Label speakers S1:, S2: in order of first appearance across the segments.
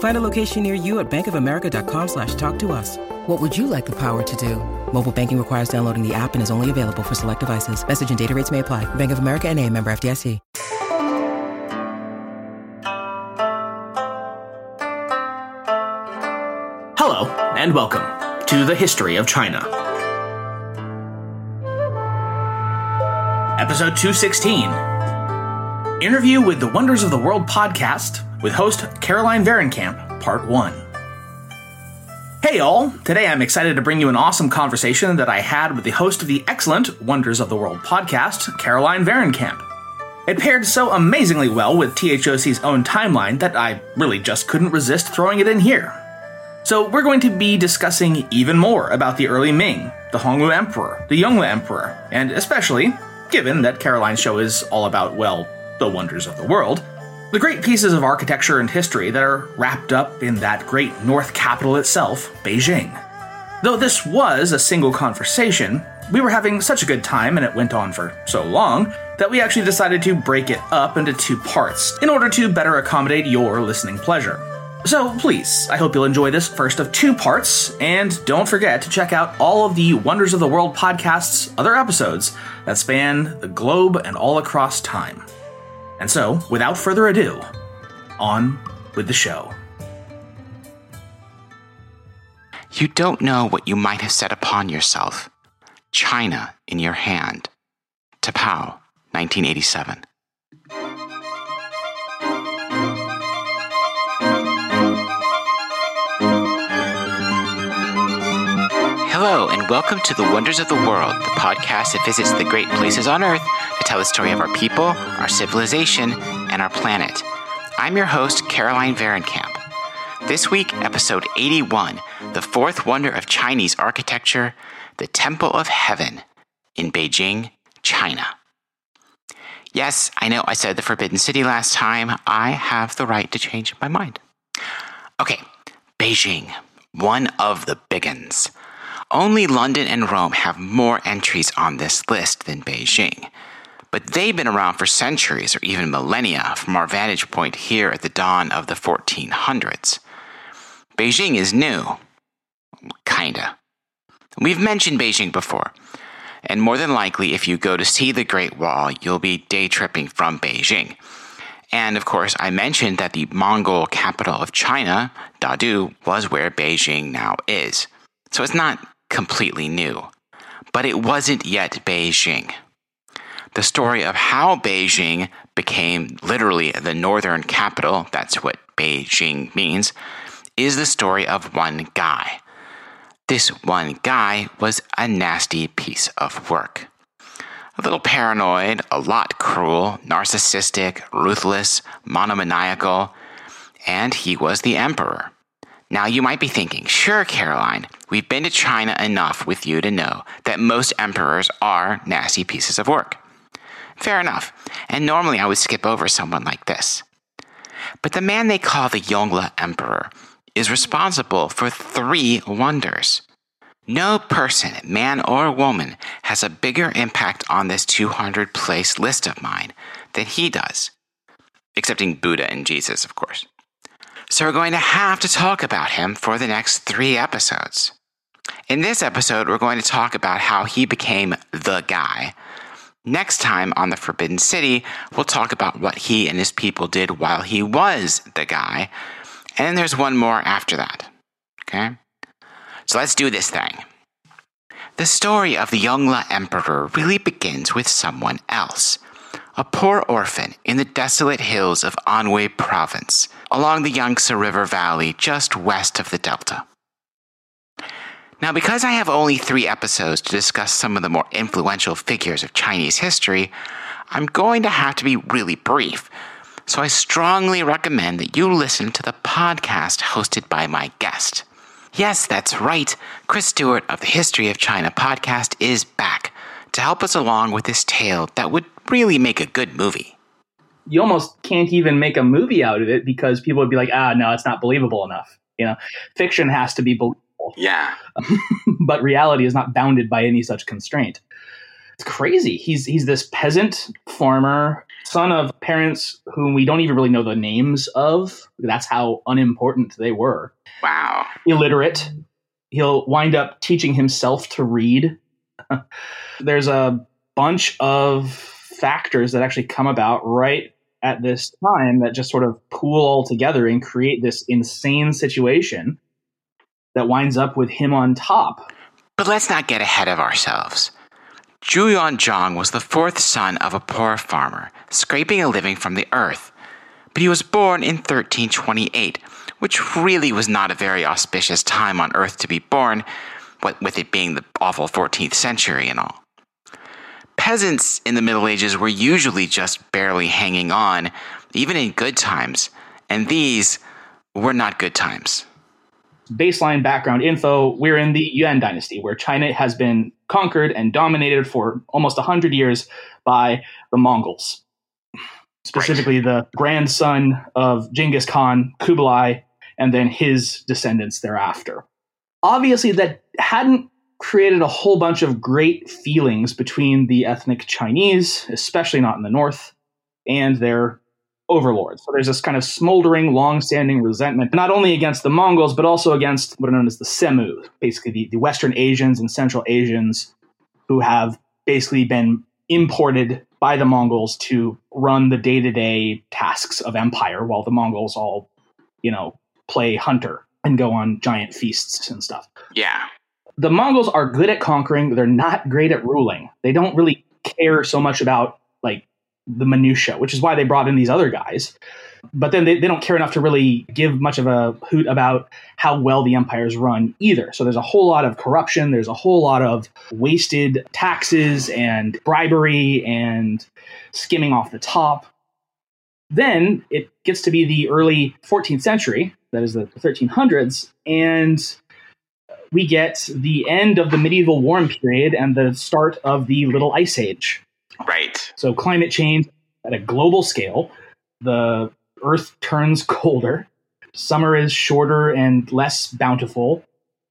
S1: Find a location near you at bankofamerica.com slash talk to us. What would you like the power to do? Mobile banking requires downloading the app and is only available for select devices. Message and data rates may apply. Bank of America and a member FDIC.
S2: Hello, and welcome to the History of China. Episode 216 Interview with the Wonders of the World podcast with host Caroline Vahrenkamp, Part 1. Hey all! Today I'm excited to bring you an awesome conversation that I had with the host of the excellent Wonders of the World podcast, Caroline Vahrenkamp. It paired so amazingly well with THOC's own timeline that I really just couldn't resist throwing it in here. So, we're going to be discussing even more about the early Ming, the Hongwu Emperor, the Yongle Emperor, and especially, given that Caroline's show is all about, well, the wonders of the world, the great pieces of architecture and history that are wrapped up in that great north capital itself, Beijing. Though this was a single conversation, we were having such a good time and it went on for so long that we actually decided to break it up into two parts in order to better accommodate your listening pleasure. So please, I hope you'll enjoy this first of two parts, and don't forget to check out all of the Wonders of the World podcast's other episodes that span the globe and all across time. And so, without further ado, on with the show.
S3: You don't know what you might have set upon yourself. China in your hand. T'Pau, 1987. Hello, and welcome to The Wonders of the World, the podcast that visits the great places on Earth to tell the story of our people, our civilization, and our planet. I'm your host, Caroline Vahrenkamp. This week, episode 81 The Fourth Wonder of Chinese Architecture, the Temple of Heaven in Beijing, China. Yes, I know I said the Forbidden City last time. I have the right to change my mind. Okay, Beijing, one of the big. Only London and Rome have more entries on this list than Beijing. But they've been around for centuries or even millennia from our vantage point here at the dawn of the 1400s. Beijing is new. Kinda. We've mentioned Beijing before. And more than likely, if you go to see the Great Wall, you'll be day tripping from Beijing. And of course, I mentioned that the Mongol capital of China, Dadu, was where Beijing now is. So it's not completely new. But it wasn't yet Beijing. The story of how Beijing became literally the northern capital, that's what Beijing means, is the story of one guy. This one guy was a nasty piece of work. A little paranoid, a lot cruel, narcissistic, ruthless, monomaniacal, and he was the emperor. Now, you might be thinking, sure, Caroline, we've been to China enough with you to know that most emperors are nasty pieces of work. Fair enough, and normally I would skip over someone like this. But the man they call the Yongle Emperor is responsible for three wonders. No person, man or woman, has a bigger impact on this 200 place list of mine than he does. Excepting Buddha and Jesus, of course. So we're going to have to talk about him for the next three episodes. In this episode, we're going to talk about how he became the guy. Next time on the Forbidden City, we'll talk about what he and his people did while he was the guy. And then there's one more after that. Okay? So let's do this thing. The story of the Yongle Emperor really begins with someone else a poor orphan in the desolate hills of Anhui province, along the Yangtze River Valley just west of the Delta. Now, because I have only three episodes to discuss some of the more influential figures of Chinese history, I'm going to have to be really brief. So I strongly recommend that you listen to the podcast hosted by my guest. Yes, that's right. Chris Stewart of the History of China podcast is back to help us along with this tale that would really make a good movie.
S2: You almost can't even make a movie out of it because people would be like, ah, no, it's not believable enough. You know, fiction has to be believable.
S3: Yeah.
S2: but reality is not bounded by any such constraint. It's crazy. He's he's this peasant farmer, son of parents whom we don't even really know the names of. That's how unimportant they were.
S3: Wow.
S2: Illiterate. He'll wind up teaching himself to read. There's a bunch of factors that actually come about right at this time that just sort of pool all together and create this insane situation that winds up with him on top.
S3: But let's not get ahead of ourselves. Zhu Yuanzhang was the fourth son of a poor farmer, scraping a living from the earth. But he was born in 1328, which really was not a very auspicious time on earth to be born, with it being the awful 14th century and all. Peasants in the Middle Ages were usually just barely hanging on, even in good times, and these were not good times
S2: baseline background info, we're in the Yuan dynasty, where China has been conquered and dominated for almost 100 years by the Mongols. Specifically, right. the grandson of Genghis Khan, Kublai, and then his descendants thereafter. Obviously, that hadn't created a whole bunch of great feelings between the ethnic Chinese, especially not in the north, and their overlords. So there's this kind of smoldering, long-standing resentment, not only against the Mongols, but also against what are known as the Semu, basically the, the Western Asians and Central Asians who have basically been imported by the Mongols to run the day-to-day tasks of empire while the Mongols all, you know, play hunter and go on giant feasts and stuff.
S3: Yeah.
S2: The Mongols are good at conquering, they're not great at ruling. They don't really care so much about like the minutia, which is why they brought in these other guys. But then they, they don't care enough to really give much of a hoot about how well the empires run either. So there's a whole lot of corruption, there's a whole lot of wasted taxes and bribery and skimming off the top. Then it gets to be the early 14th century, that is the 1300s, and we get the end of the medieval warm period and the start of the Little Ice Age.
S3: Right.
S2: So climate change at a global scale, the Earth turns colder, summer is shorter and less bountiful,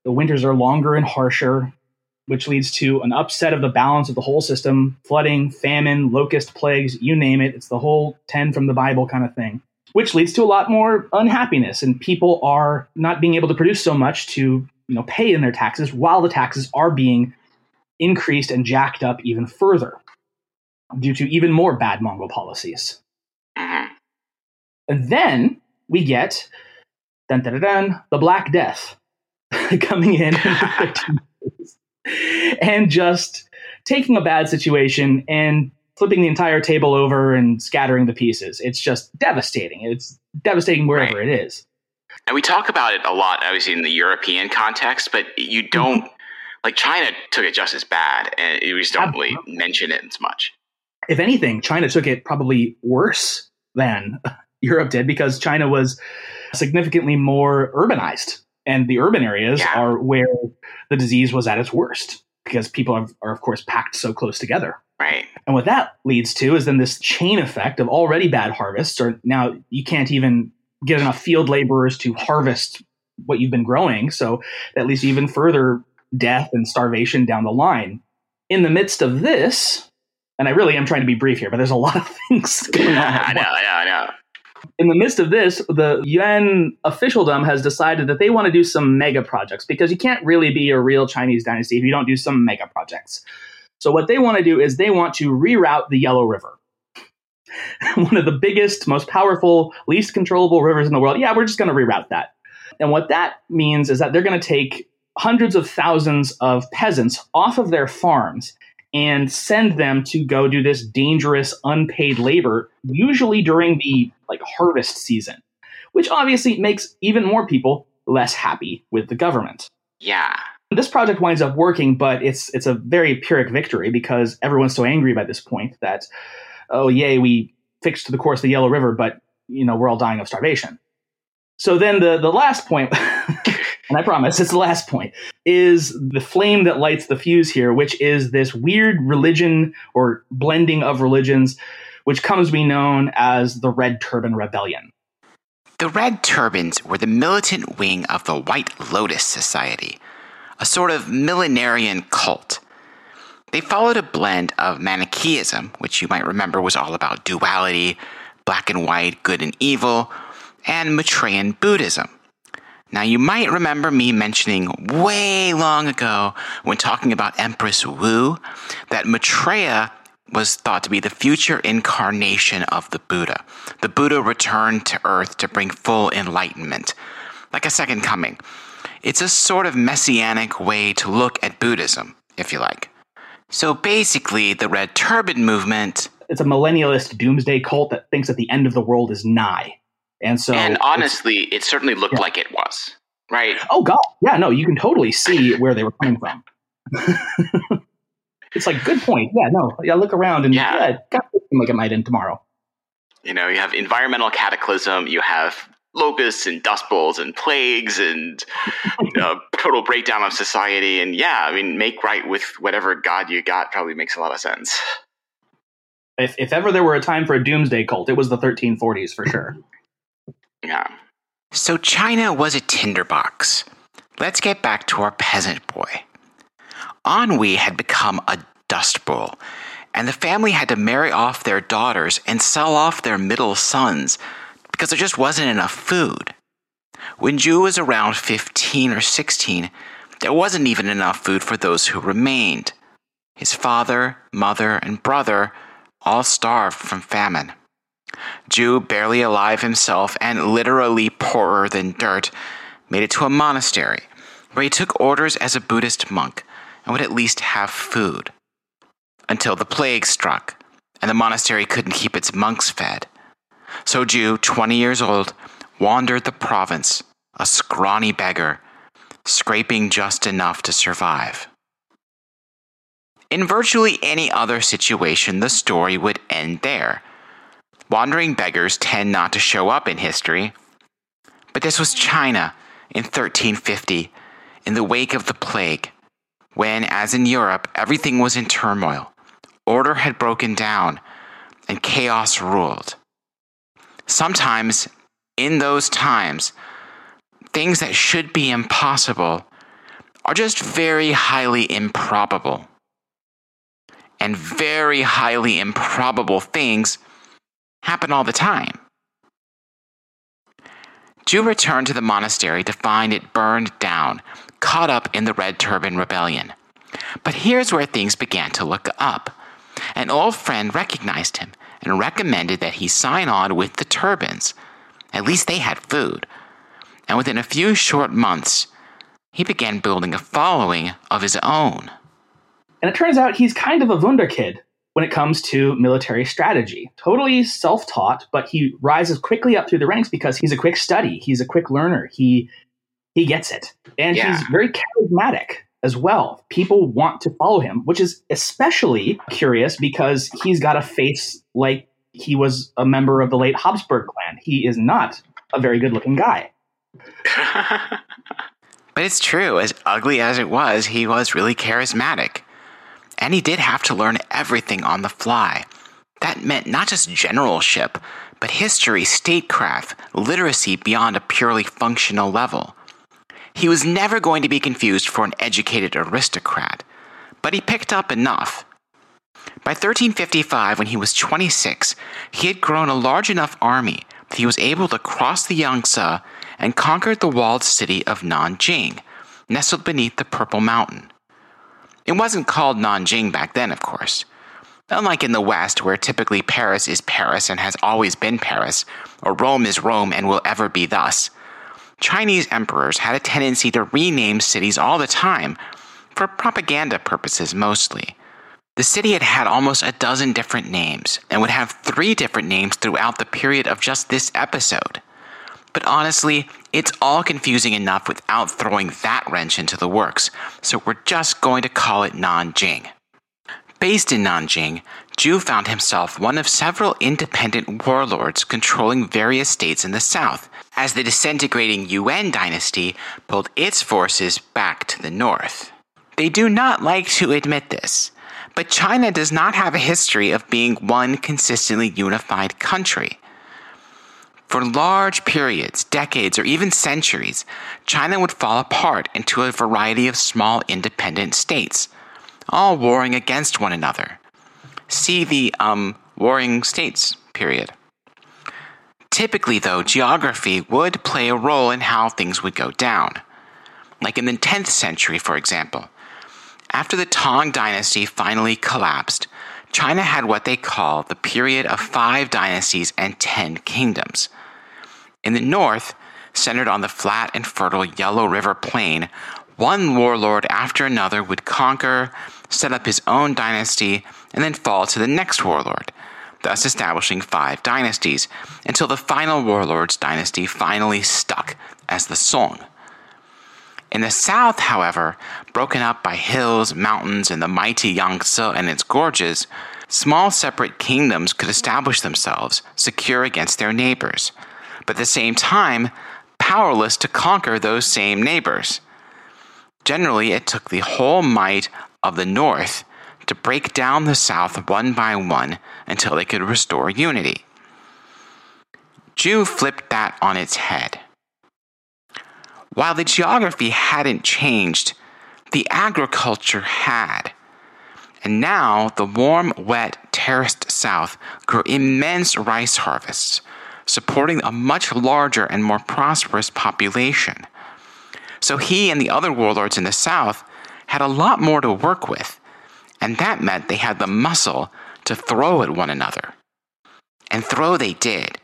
S2: the winters are longer and harsher, which leads to an upset of the balance of the whole system flooding, famine, locust plagues, you name it. It's the whole 10 from the Bible kind of thing, which leads to a lot more unhappiness. And people are not being able to produce so much to you know, pay in their taxes while the taxes are being increased and jacked up even further due to even more bad Mongol policies. And then we get dun, dun, dun, the Black Death coming in and just taking a bad situation and flipping the entire table over and scattering the pieces. It's just devastating. It's devastating wherever right. it is.
S3: And we talk about it a lot, obviously, in the European context, but you don't, mm-hmm. like, China took it just as bad, and we just don't really mention it as much
S2: if anything, China took it probably worse than Europe did because China was significantly more urbanized. And the urban areas yeah. are where the disease was at its worst because people are, are, of course, packed so close together.
S3: Right.
S2: And what that leads to is then this chain effect of already bad harvests, or now you can't even get enough field laborers to harvest what you've been growing. So that leads to even further death and starvation down the line. In the midst of this, and I really am trying to be brief here, but there's a lot of things going on.
S3: I know, I know, I know.
S2: In the midst of this, the Yuan officialdom has decided that they want to do some mega projects because you can't really be a real Chinese dynasty if you don't do some mega projects. So, what they want to do is they want to reroute the Yellow River. One of the biggest, most powerful, least controllable rivers in the world. Yeah, we're just going to reroute that. And what that means is that they're going to take hundreds of thousands of peasants off of their farms and send them to go do this dangerous unpaid labor, usually during the like harvest season, which obviously makes even more people less happy with the government.
S3: Yeah.
S2: This project winds up working, but it's it's a very pyrrhic victory because everyone's so angry by this point that, oh yay, we fixed the course of the Yellow River, but you know we're all dying of starvation. So then the the last point and I promise it's the last point, is the flame that lights the fuse here, which is this weird religion or blending of religions, which comes to be known as the Red Turban Rebellion.
S3: The Red Turbans were the militant wing of the White Lotus Society, a sort of millenarian cult. They followed a blend of Manichaeism, which you might remember was all about duality, black and white, good and evil, and Maitreyan Buddhism. Now, you might remember me mentioning way long ago when talking about Empress Wu that Maitreya was thought to be the future incarnation of the Buddha. The Buddha returned to earth to bring full enlightenment, like a second coming. It's a sort of messianic way to look at Buddhism, if you like. So basically, the Red Turban movement.
S2: It's a millennialist doomsday cult that thinks that the end of the world is nigh. And so.
S3: And honestly, it certainly looked yeah. like it was, right?
S2: Oh, God. Yeah, no, you can totally see where they were coming from. it's like, good point. Yeah, no. Yeah, look around and yeah, yeah it like it might end tomorrow.
S3: You know, you have environmental cataclysm, you have locusts and dust bowls and plagues and you know, total breakdown of society. And yeah, I mean, make right with whatever God you got probably makes a lot of sense.
S2: If, if ever there were a time for a doomsday cult, it was the 1340s for sure.
S3: Yeah. So China was a tinderbox. Let's get back to our peasant boy. Anhui had become a dust bowl, and the family had to marry off their daughters and sell off their middle sons because there just wasn't enough food. When Zhu was around 15 or 16, there wasn't even enough food for those who remained. His father, mother, and brother all starved from famine. Zhu, barely alive himself and literally poorer than dirt, made it to a monastery where he took orders as a Buddhist monk and would at least have food. Until the plague struck and the monastery couldn't keep its monks fed. So Zhu, 20 years old, wandered the province, a scrawny beggar, scraping just enough to survive. In virtually any other situation, the story would end there. Wandering beggars tend not to show up in history. But this was China in 1350, in the wake of the plague, when, as in Europe, everything was in turmoil. Order had broken down, and chaos ruled sometimes in those times, things that should be impossible are just very highly improbable. And very highly improbable things happen all the time. Zhu returned to the monastery to find it burned down, caught up in the Red Turban Rebellion. But here's where things began to look up. An old friend recognized him and recommended that he sign on with the turbans. At least they had food. And within a few short months, he began building a following of his own.
S2: And it turns out he's kind of a wunderkid when it comes to military strategy. Totally self taught, but he rises quickly up through the ranks because he's a quick study, he's a quick learner, he, he gets it. And yeah. he's very charismatic as well. People want to follow him, which is especially curious because he's got a face like he was a member of the late Habsburg clan. He is not a very good looking guy.
S3: but it's true, as ugly as it was, he was really charismatic. And he did have to learn everything on the fly. That meant not just generalship, but history, statecraft, literacy beyond a purely functional level. He was never going to be confused for an educated aristocrat, but he picked up enough. By 1355, when he was 26, he had grown a large enough army that he was able to cross the Yangtze and conquered the walled city of Nanjing, nestled beneath the Purple Mountain. It wasn't called Nanjing back then, of course. Unlike in the West, where typically Paris is Paris and has always been Paris, or Rome is Rome and will ever be thus, Chinese emperors had a tendency to rename cities all the time, for propaganda purposes mostly. The city had had almost a dozen different names and would have three different names throughout the period of just this episode. But honestly, it's all confusing enough without throwing that wrench into the works, so we're just going to call it Nanjing. Based in Nanjing, Zhu found himself one of several independent warlords controlling various states in the south, as the disintegrating Yuan dynasty pulled its forces back to the north. They do not like to admit this, but China does not have a history of being one consistently unified country. For large periods, decades, or even centuries, China would fall apart into a variety of small independent states, all warring against one another. See the um, warring states period. Typically, though, geography would play a role in how things would go down. Like in the 10th century, for example. After the Tang dynasty finally collapsed, China had what they call the period of five dynasties and ten kingdoms. In the north, centered on the flat and fertile Yellow River Plain, one warlord after another would conquer, set up his own dynasty, and then fall to the next warlord, thus establishing five dynasties, until the final warlord's dynasty finally stuck as the Song. In the south, however, broken up by hills, mountains, and the mighty Yangtze and its gorges, small separate kingdoms could establish themselves, secure against their neighbors, but at the same time, powerless to conquer those same neighbors. Generally, it took the whole might of the north to break down the south one by one until they could restore unity. Zhu flipped that on its head. While the geography hadn't changed, the agriculture had. And now the warm, wet, terraced South grew immense rice harvests, supporting a much larger and more prosperous population. So he and the other warlords in the South had a lot more to work with, and that meant they had the muscle to throw at one another. And throw they did.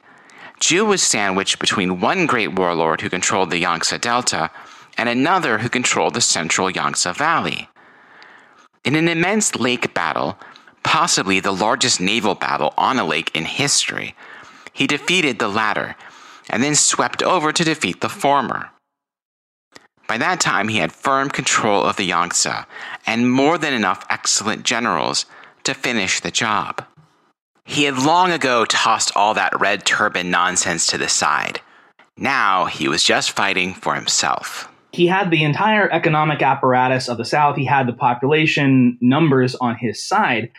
S3: Zhu was sandwiched between one great warlord who controlled the Yangtze Delta and another who controlled the central Yangtze Valley. In an immense lake battle, possibly the largest naval battle on a lake in history, he defeated the latter and then swept over to defeat the former. By that time, he had firm control of the Yangtze and more than enough excellent generals to finish the job. He had long ago tossed all that red turban nonsense to the side. Now he was just fighting for himself.
S2: He had the entire economic apparatus of the South, he had the population numbers on his side.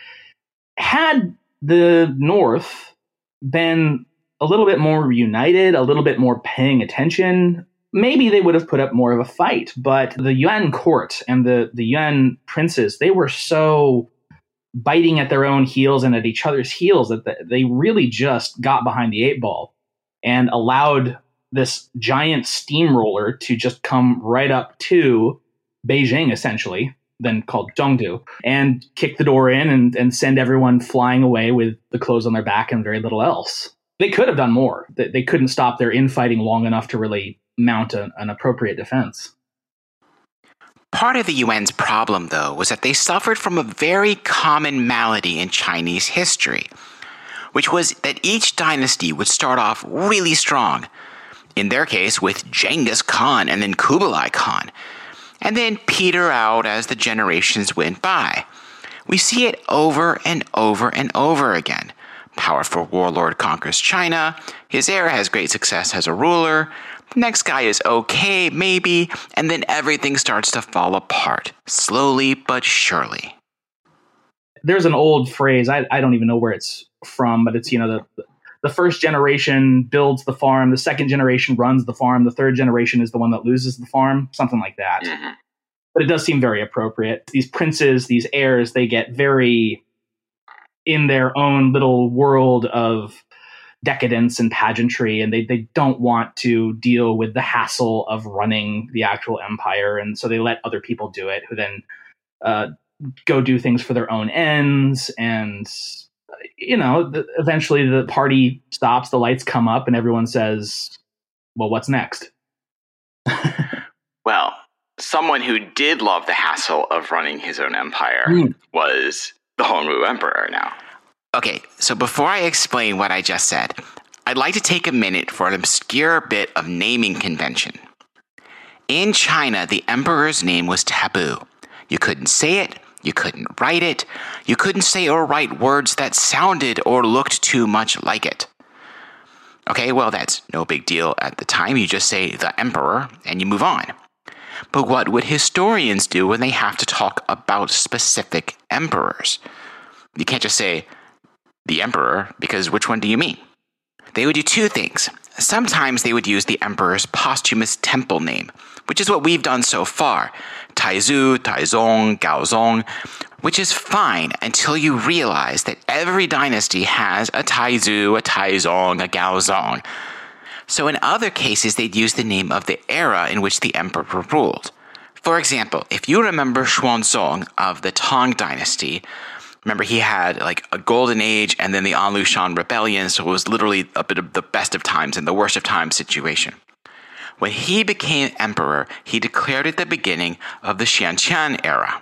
S2: Had the North been a little bit more united, a little bit more paying attention, maybe they would have put up more of a fight. But the Yuan court and the, the Yuan princes, they were so biting at their own heels and at each other's heels that they really just got behind the eight ball and allowed this giant steamroller to just come right up to Beijing, essentially, then called Zhengdu, and kick the door in and, and send everyone flying away with the clothes on their back and very little else. They could have done more. They couldn't stop their infighting long enough to really mount a, an appropriate defense.
S3: Part of the Yuan's problem, though, was that they suffered from a very common malady in Chinese history, which was that each dynasty would start off really strong, in their case with Genghis Khan and then Kublai Khan, and then peter out as the generations went by. We see it over and over and over again. Powerful warlord conquers China, his heir has great success as a ruler, the next guy is okay, maybe, and then everything starts to fall apart, slowly but surely.
S2: There's an old phrase, I, I don't even know where it's from, but it's, you know, the, the first generation builds the farm, the second generation runs the farm, the third generation is the one that loses the farm, something like that. Mm-hmm. But it does seem very appropriate. These princes, these heirs, they get very in their own little world of decadence and pageantry and they, they don't want to deal with the hassle of running the actual empire and so they let other people do it who then uh, go do things for their own ends and you know the, eventually the party stops the lights come up and everyone says well what's next
S3: well someone who did love the hassle of running his own empire mm. was the Hongwu emperor now Okay, so before I explain what I just said, I'd like to take a minute for an obscure bit of naming convention. In China, the emperor's name was taboo. You couldn't say it, you couldn't write it, you couldn't say or write words that sounded or looked too much like it. Okay, well, that's no big deal at the time. You just say the emperor and you move on. But what would historians do when they have to talk about specific emperors? You can't just say the emperor, because which one do you mean? They would do two things. Sometimes they would use the emperor's posthumous temple name, which is what we've done so far Taizu, Taizong, Gaozong, which is fine until you realize that every dynasty has a Taizu, a Taizong, a Gaozong. So in other cases, they'd use the name of the era in which the emperor ruled. For example, if you remember Xuanzong of the Tang Dynasty, remember he had like a golden age and then the An Lushan rebellion, so it was literally a bit of the best of times and the worst of times situation. When he became emperor, he declared it the beginning of the Xiantian era.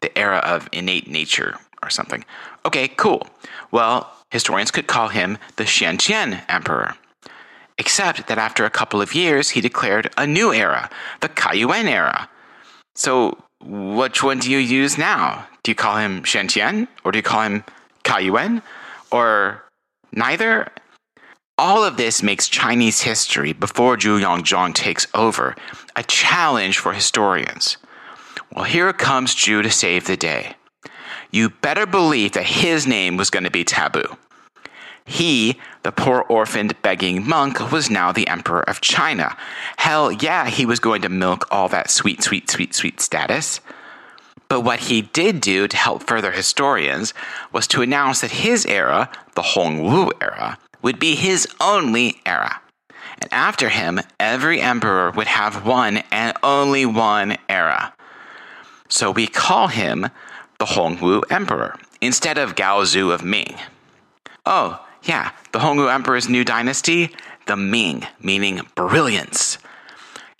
S3: the era of innate nature or something. Okay, cool. Well, historians could call him the Xiantian Emperor. Except that after a couple of years, he declared a new era, the Kaiyuan era. So, which one do you use now? Do you call him Xiantian or do you call him Kaiyuan or neither? All of this makes Chinese history before Zhu Yuanzhang takes over a challenge for historians. Well, here comes Zhu to save the day. You better believe that his name was going to be taboo. He, the poor orphaned begging monk, was now the emperor of China. Hell yeah, he was going to milk all that sweet, sweet, sweet, sweet status. But what he did do to help further historians was to announce that his era, the Hongwu era, would be his only era. And after him, every emperor would have one and only one era. So we call him the Hongwu Emperor instead of Gaozu of Ming. Oh, yeah, the Hongwu Emperor's new dynasty, the Ming, meaning brilliance.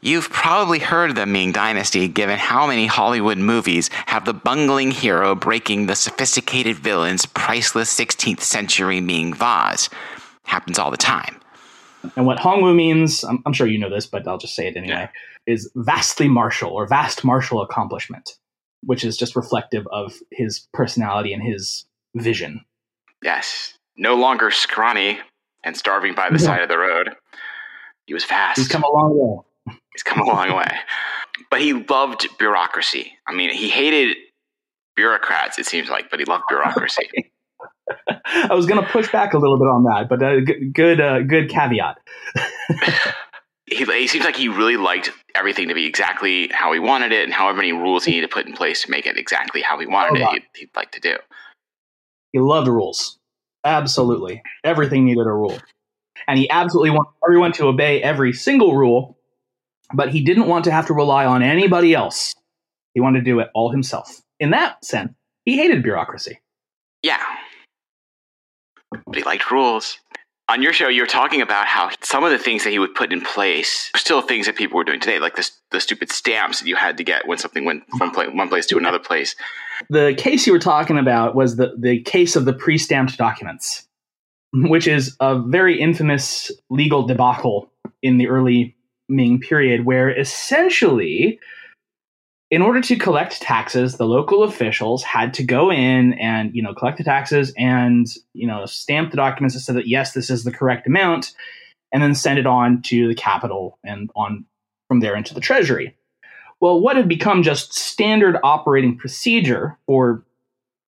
S3: You've probably heard of the Ming Dynasty given how many Hollywood movies have the bungling hero breaking the sophisticated villain's priceless 16th century Ming vase. Happens all the time.
S2: And what Hongwu means, I'm, I'm, sure you know this, but I'll just say it anyway, yeah. is vastly martial or vast martial accomplishment which is just reflective of his personality and his vision.
S3: Yes. No longer scrawny and starving by the yeah. side of the road. He was fast.
S2: He's come a long way.
S3: He's come a long way. But he loved bureaucracy. I mean, he hated bureaucrats, it seems like, but he loved bureaucracy.
S2: I was going to push back a little bit on that, but uh, good, uh, good caveat.
S3: he, he seems like he really liked everything to be exactly how he wanted it and however many rules he needed to put in place to make it exactly how he wanted oh, it, he'd, he'd like to do.
S2: He loved rules. Absolutely. Everything needed a rule. And he absolutely wanted everyone to obey every single rule, but he didn't want to have to rely on anybody else. He wanted to do it all himself. In that sense, he hated bureaucracy.
S3: Yeah. But he liked rules on your show, you were talking about how some of the things that he would put in place are still things that people were doing today, like this, the stupid stamps that you had to get when something went from one place to another place.
S2: The case you were talking about was the, the case of the pre stamped documents, which is a very infamous legal debacle in the early Ming period, where essentially in order to collect taxes, the local officials had to go in and you know collect the taxes and you know stamp the documents that said that yes, this is the correct amount, and then send it on to the capital and on from there into the treasury. Well, what had become just standard operating procedure for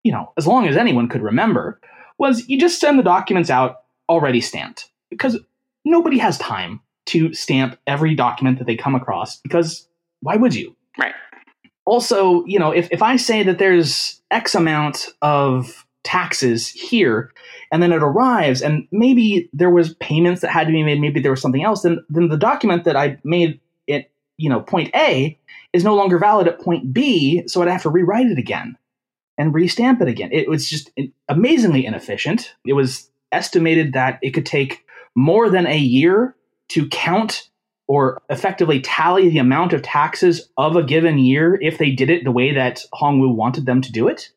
S2: you know as long as anyone could remember was you just send the documents out already stamped because nobody has time to stamp every document that they come across because why would you?
S3: Right
S2: also, you know, if, if I say that there's X amount of taxes here, and then it arrives, and maybe there was payments that had to be made, maybe there was something else, then then the document that I made at you know point A is no longer valid at point B, so I'd have to rewrite it again and restamp it again. It was just amazingly inefficient. It was estimated that it could take more than a year to count or effectively tally the amount of taxes of a given year if they did it the way that Hongwu wanted them to do it.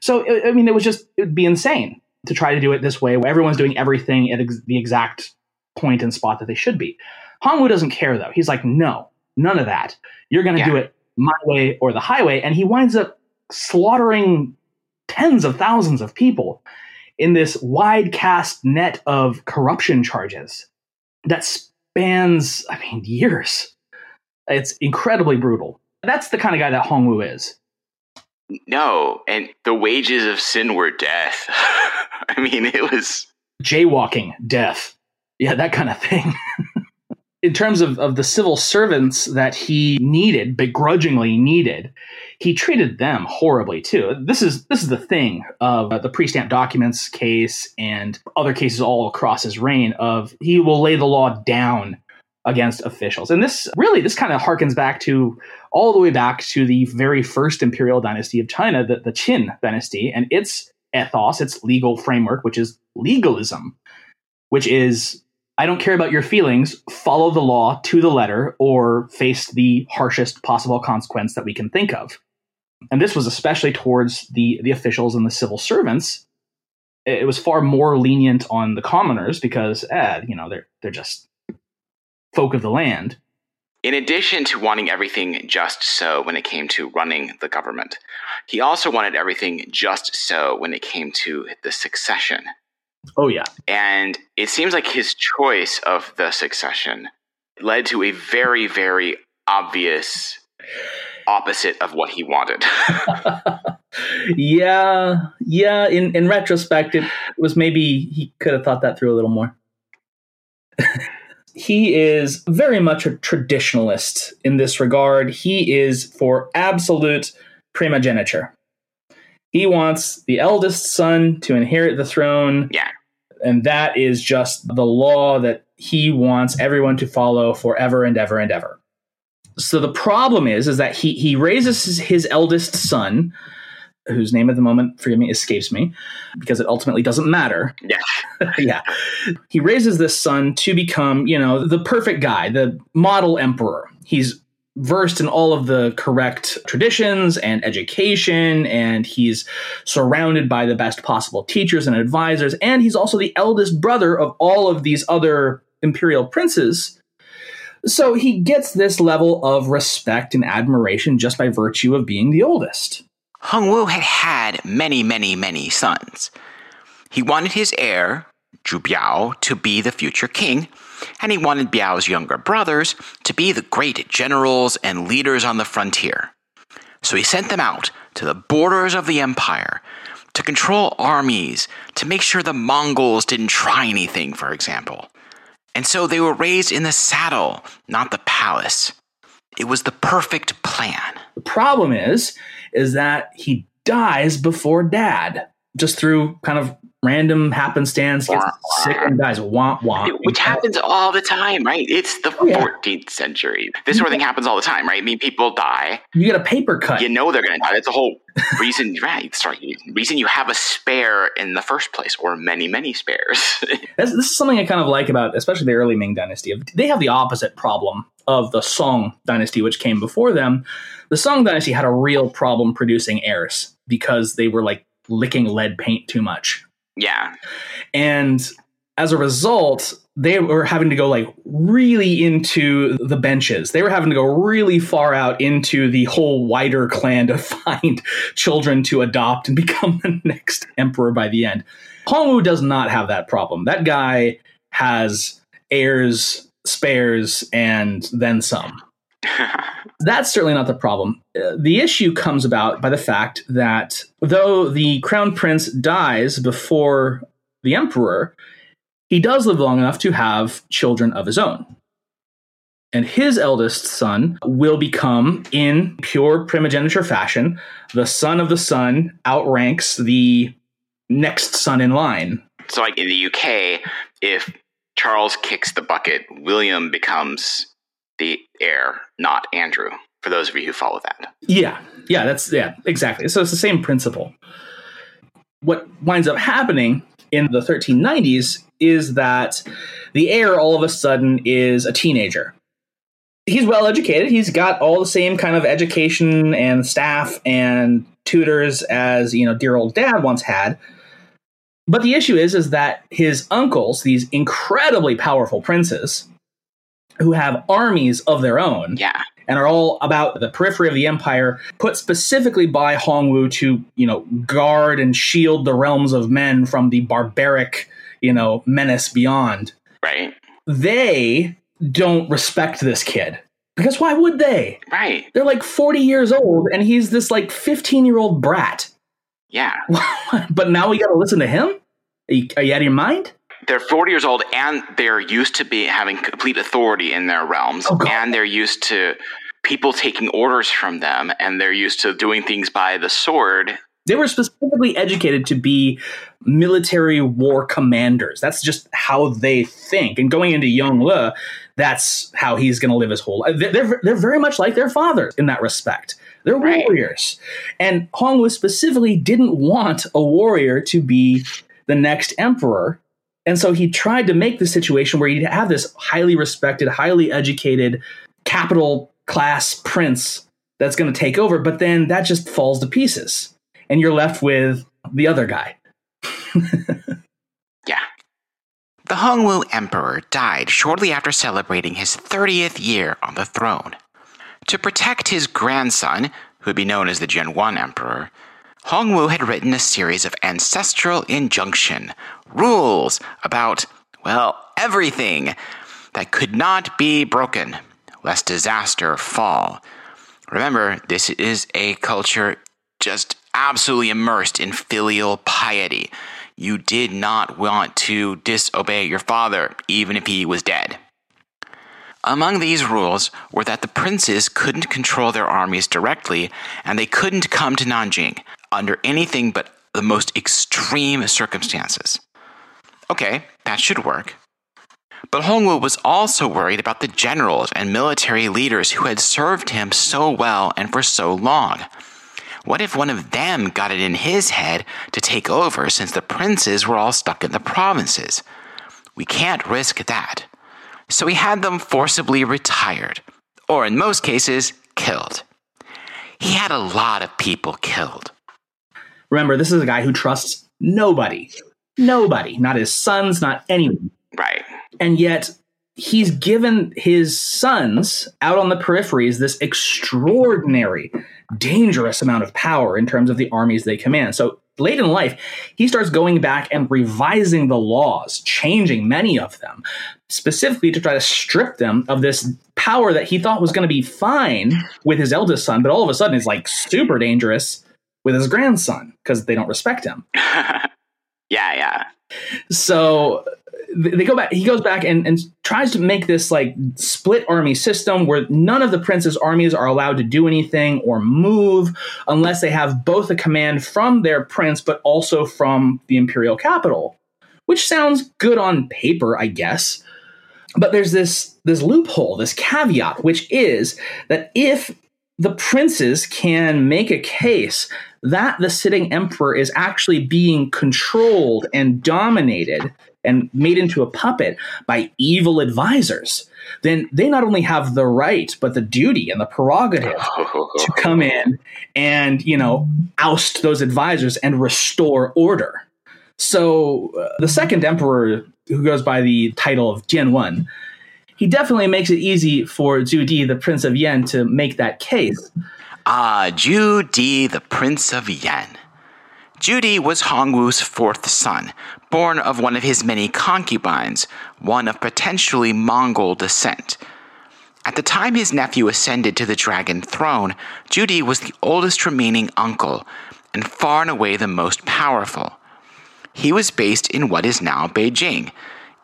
S2: So, I mean, it was just, it would be insane to try to do it this way where everyone's doing everything at ex- the exact point and spot that they should be. Hongwu doesn't care though. He's like, no, none of that. You're going to yeah. do it my way or the highway. And he winds up slaughtering tens of thousands of people in this wide cast net of corruption charges that spans, I mean, years. It's incredibly brutal. That's the kind of guy that Hongwu is.
S3: No, and the wages of sin were death. I mean, it was
S2: jaywalking, death. Yeah, that kind of thing. in terms of, of the civil servants that he needed, begrudgingly needed, he treated them horribly too. This is this is the thing of uh, the pre-stamp documents case and other cases all across his reign of he will lay the law down against officials. And this really this kind of harkens back to all the way back to the very first imperial dynasty of China, the, the Qin dynasty, and its ethos, its legal framework, which is legalism, which is I don't care about your feelings, follow the law to the letter or face the harshest possible consequence that we can think of. And this was especially towards the, the officials and the civil servants. It was far more lenient on the commoners because, eh, you know, they're, they're just folk of the land.
S3: In addition to wanting everything just so when it came to running the government, he also wanted everything just so when it came to the succession.
S2: Oh, yeah.
S3: And it seems like his choice of the succession led to a very, very obvious opposite of what he wanted.
S2: yeah, yeah. In in retrospect, it was maybe he could have thought that through a little more. he is very much a traditionalist in this regard. He is for absolute primogeniture. He wants the eldest son to inherit the throne.
S3: Yeah.
S2: And that is just the law that he wants everyone to follow forever and ever and ever. So the problem is, is that he he raises his, his eldest son, whose name at the moment, forgive me, escapes me, because it ultimately doesn't matter.
S3: Yeah.
S2: yeah. He raises this son to become, you know, the perfect guy, the model emperor. He's versed in all of the correct traditions and education, and he's surrounded by the best possible teachers and advisors, and he's also the eldest brother of all of these other imperial princes. So he gets this level of respect and admiration just by virtue of being the oldest.
S3: Hongwu had had many, many, many sons. He wanted his heir, Zhu Biao, to be the future king, and he wanted Biao's younger brothers to be the great generals and leaders on the frontier. So he sent them out to the borders of the empire to control armies, to make sure the Mongols didn't try anything, for example. And so they were raised in the saddle, not the palace. It was the perfect plan.
S2: The problem is, is that he dies before dad, just through kind of random happenstance gets sick and dies. Womp womp.
S3: Which happens all the time, right? It's the oh, yeah. 14th century. This sort of thing happens all the time, right? I mean, people die.
S2: You get a paper cut.
S3: You know they're going to die. That's the whole reason, right? Sorry, reason you have a spare in the first place, or many, many spares.
S2: this, this is something I kind of like about, especially the early Ming Dynasty. They have the opposite problem of the Song Dynasty, which came before them. The Song Dynasty had a real problem producing heirs because they were like licking lead paint too much
S3: yeah.
S2: And as a result, they were having to go like really into the benches. They were having to go really far out into the whole wider clan to find children to adopt and become the next emperor by the end. Hongwu does not have that problem. That guy has heirs, spares, and then some. That's certainly not the problem. Uh, the issue comes about by the fact that though the crown prince dies before the emperor, he does live long enough to have children of his own. And his eldest son will become, in pure primogeniture fashion, the son of the son outranks the next son in line.
S3: So, like in the UK, if Charles kicks the bucket, William becomes the heir, not Andrew, for those of you who follow that.
S2: Yeah. Yeah, that's, yeah, exactly. So it's the same principle. What winds up happening in the 1390s is that the heir all of a sudden is a teenager. He's well educated. He's got all the same kind of education and staff and tutors as, you know, dear old dad once had. But the issue is is that his uncles, these incredibly powerful princes who have armies of their own,
S3: Yeah.
S2: and are all about the periphery of the empire, put specifically by Hongwu to, you know, guard and shield the realms of men from the barbaric, you know, menace beyond.
S3: Right.
S2: They don't respect this kid. Because why would they?
S3: Right.
S2: They're like 40 years old and he's this like 15 year old brat.
S3: Yeah.
S2: but now we got to listen to him? Are you, are you out of your mind?
S3: They're 40 years old and they're used to be having complete authority in their realms
S2: Oh,
S3: and they're used to people taking orders from them and they're used to doing things by the sword.
S2: They were specifically educated to be military war commanders. That's just how they think. And going into Yongle, that's how he's going to live his whole life. They're, they're very much like their father in that respect. They're
S3: Right.
S2: warriors. And Hongwu specifically didn't want a warrior to be the next emperor. And so he tried to make the situation where you'd have this highly respected, highly educated, capital class prince that's going to take over, but then that just falls to pieces. And you're left with the other guy.
S3: Yeah. The Hongwu Emperor died shortly after celebrating his 30th year on the throne. To protect his grandson, who would be known as the Jianwen Emperor, Hongwu had written a series of ancestral injunction rules about, well, everything that could not be broken, lest disaster fall. Remember, this is a culture just absolutely immersed in filial piety. You did not want to disobey your father, even if he was dead. Among these rules were that the princes couldn't control their armies directly, and they couldn't come to Nanjing under anything but the most extreme circumstances. Okay, that should work. But Hongwu was also worried about the generals and military leaders who had served him so well and for so long. What if one of them got it in his head to take over since the princes were all stuck in the provinces? We can't risk that. So he had them forcibly retired, or in most cases, killed. He had a lot of people killed.
S2: Remember, this is a guy who trusts nobody. Nobody. Not his sons, not anyone.
S3: Right.
S2: And yet, he's given his sons out on the peripheries this extraordinary, dangerous amount of power in terms of the armies they command. So late in life, he starts going back and revising the laws, changing many of them, specifically to try to strip them of this power that he thought was going to be fine with his eldest son, but all of a sudden is like super dangerous with his grandson because they don't respect him.
S3: yeah, yeah.
S2: So they go back. He goes back and, and tries to make this like split army system where none of the prince's armies are allowed to do anything or move unless they have both a command from their prince, but also from the imperial capital. Which sounds good on paper, I guess. But there's this this loophole, this caveat, which is that if the princes can make a case that the sitting emperor is actually being controlled and dominated and made into a puppet by evil advisors, then they not only have the right, but the duty and the prerogative to come in and, you know, oust those advisors and restore order. So uh, the second emperor, who goes by the title of Jianwen, he definitely makes it easy for Zhu Di, the Prince of Yan, to make that case.
S3: Ah, Zhu Di, the Prince of Yan. Zhu Di was Hongwu's fourth son, born of one of his many concubines, one of potentially Mongol descent. At the time his nephew ascended to the dragon throne, Zhu Di was the oldest remaining uncle, and far and away the most powerful. He was based in what is now Beijing,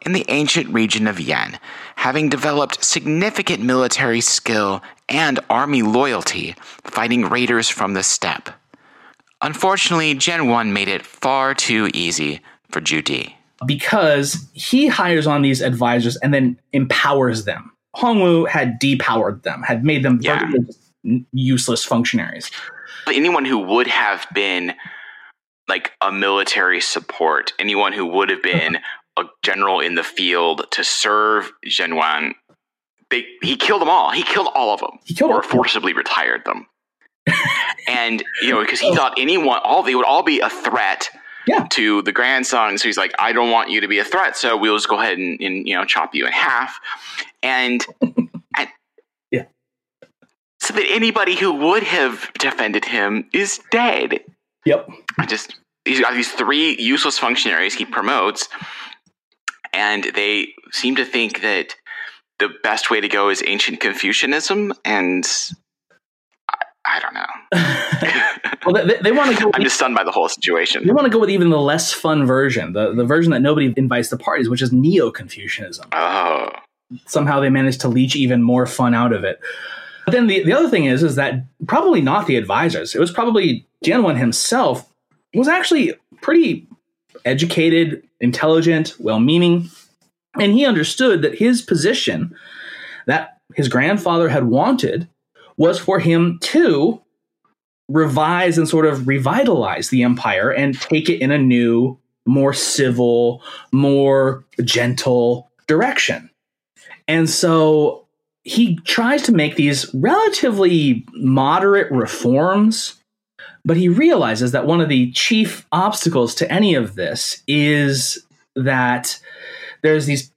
S3: in the ancient region of Yan, having developed significant military skill and army loyalty fighting raiders from the steppe. Unfortunately, Jianwen made it far too easy for Zhu Di.
S2: because he hires on these advisors and then empowers them. Hongwu had depowered them, had made them
S3: Yeah.
S2: useless functionaries.
S3: Anyone who would have been like a military support, anyone who would have been uh-huh. A general in the field to serve Jianwen. They, he killed them all. He killed all of them.
S2: He killed
S3: or forcibly retired them. and you know, because he thought anyone, all they would all be a threat
S2: Yeah.
S3: to the grandson. So he's like, I don't want you to be a threat. So we'll just go ahead and, and you know chop you in half. And, and
S2: Yeah.
S3: so that anybody who would have defended him is dead.
S2: Yep.
S3: I just he's got these three useless functionaries he promotes, and they seem to think that the best way to go is ancient Confucianism, and I, I don't know.
S2: well, they, they want to go.
S3: I'm just stunned by the whole situation.
S2: They want to go with even the less fun version, the, the version that nobody invites to parties, which is Neo Confucianism.
S3: Oh,
S2: Somehow they managed to leech even more fun out of it. But then the, the other thing is, is that probably not the advisors. It was probably Jianwen himself was actually pretty educated, intelligent, well-meaning, and he understood that his position that his grandfather had wanted was for him to revise and sort of revitalize the empire and take it in a new, more civil, more gentle direction. And so he tries to make these relatively moderate reforms, but he realizes that one of the chief obstacles to any of this is that there's these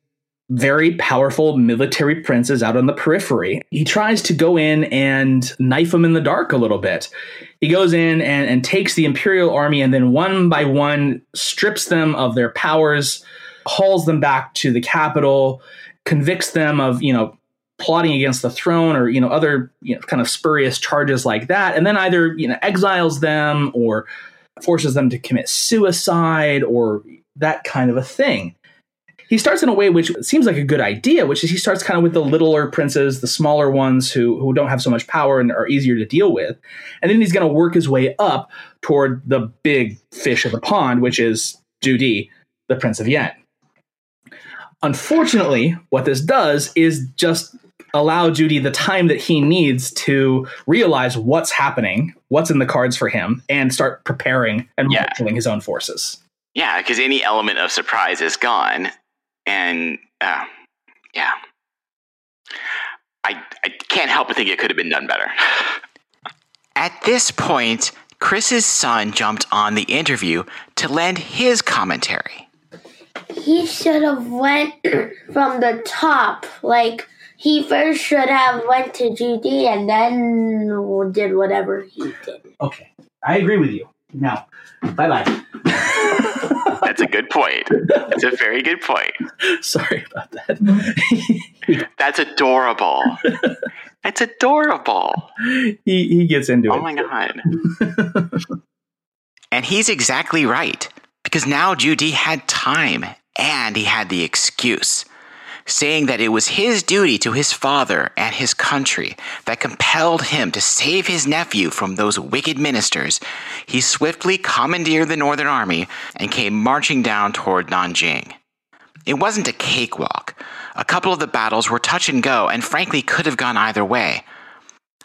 S2: very powerful military princes out on the periphery. He tries to go in and knife them in the dark a little bit. He goes in and, and takes the imperial army and then one by one strips them of their powers, hauls them back to the capital, convicts them of, you know, plotting against the throne or, you know, other, you know, kind of spurious charges like that, and then either, you know, exiles them or forces them to commit suicide or that kind of a thing he starts in a way which seems like a good idea, which is he starts kind of with the littler princes, the smaller ones who, who don't have so much power and are easier to deal with. And then he's going to work his way up toward the big fish of the pond, which is Di, the Prince of Yan. Unfortunately, what this does is just allow Zhu Di the time that he needs to realize what's happening, what's in the cards for him, and start preparing and
S3: Yeah.
S2: marshaling his own forces.
S3: yeah, because any element of surprise is gone, and uh, yeah, I I can't help but think it could have been done better. At this point, Chris's son jumped on the interview to lend his commentary.
S4: he should have went from the top. Like he first should have went to Zhu Di and then did whatever he did.
S2: Okay, I agree with you. Now, bye bye.
S3: That's a good point. That's a very good point.
S2: Sorry about that.
S3: That's adorable. That's adorable.
S2: he he gets into
S3: Oh
S2: it.
S3: Oh my god. and he's exactly right. Because now Zhu Di had time and he had the excuse, saying that it was his duty to his father and his country that compelled him to save his nephew from those wicked ministers. He swiftly commandeered the Northern Army and came marching down toward Nanjing. It wasn't a cakewalk. A couple of the battles were touch and go, and frankly could have gone either way.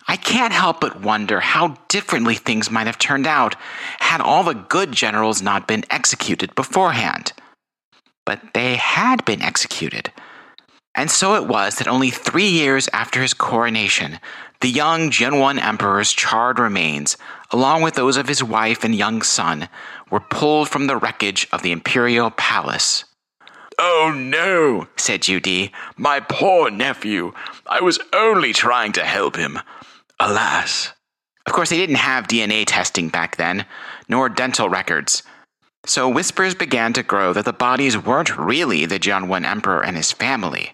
S3: I can't help but wonder how differently things might have turned out had all the good generals not been executed beforehand. But they had been executed. And so it was that only three years after his coronation, the young Jianwen emperor's charred remains, along with those of his wife and young son, were pulled from the wreckage of the imperial palace. Oh no, said Zhu Di, my poor nephew. I was only trying to help him. Alas. Of course, they didn't have DNA testing back then, nor dental records. So whispers began to grow that the bodies weren't really the Jianwen Emperor and his family.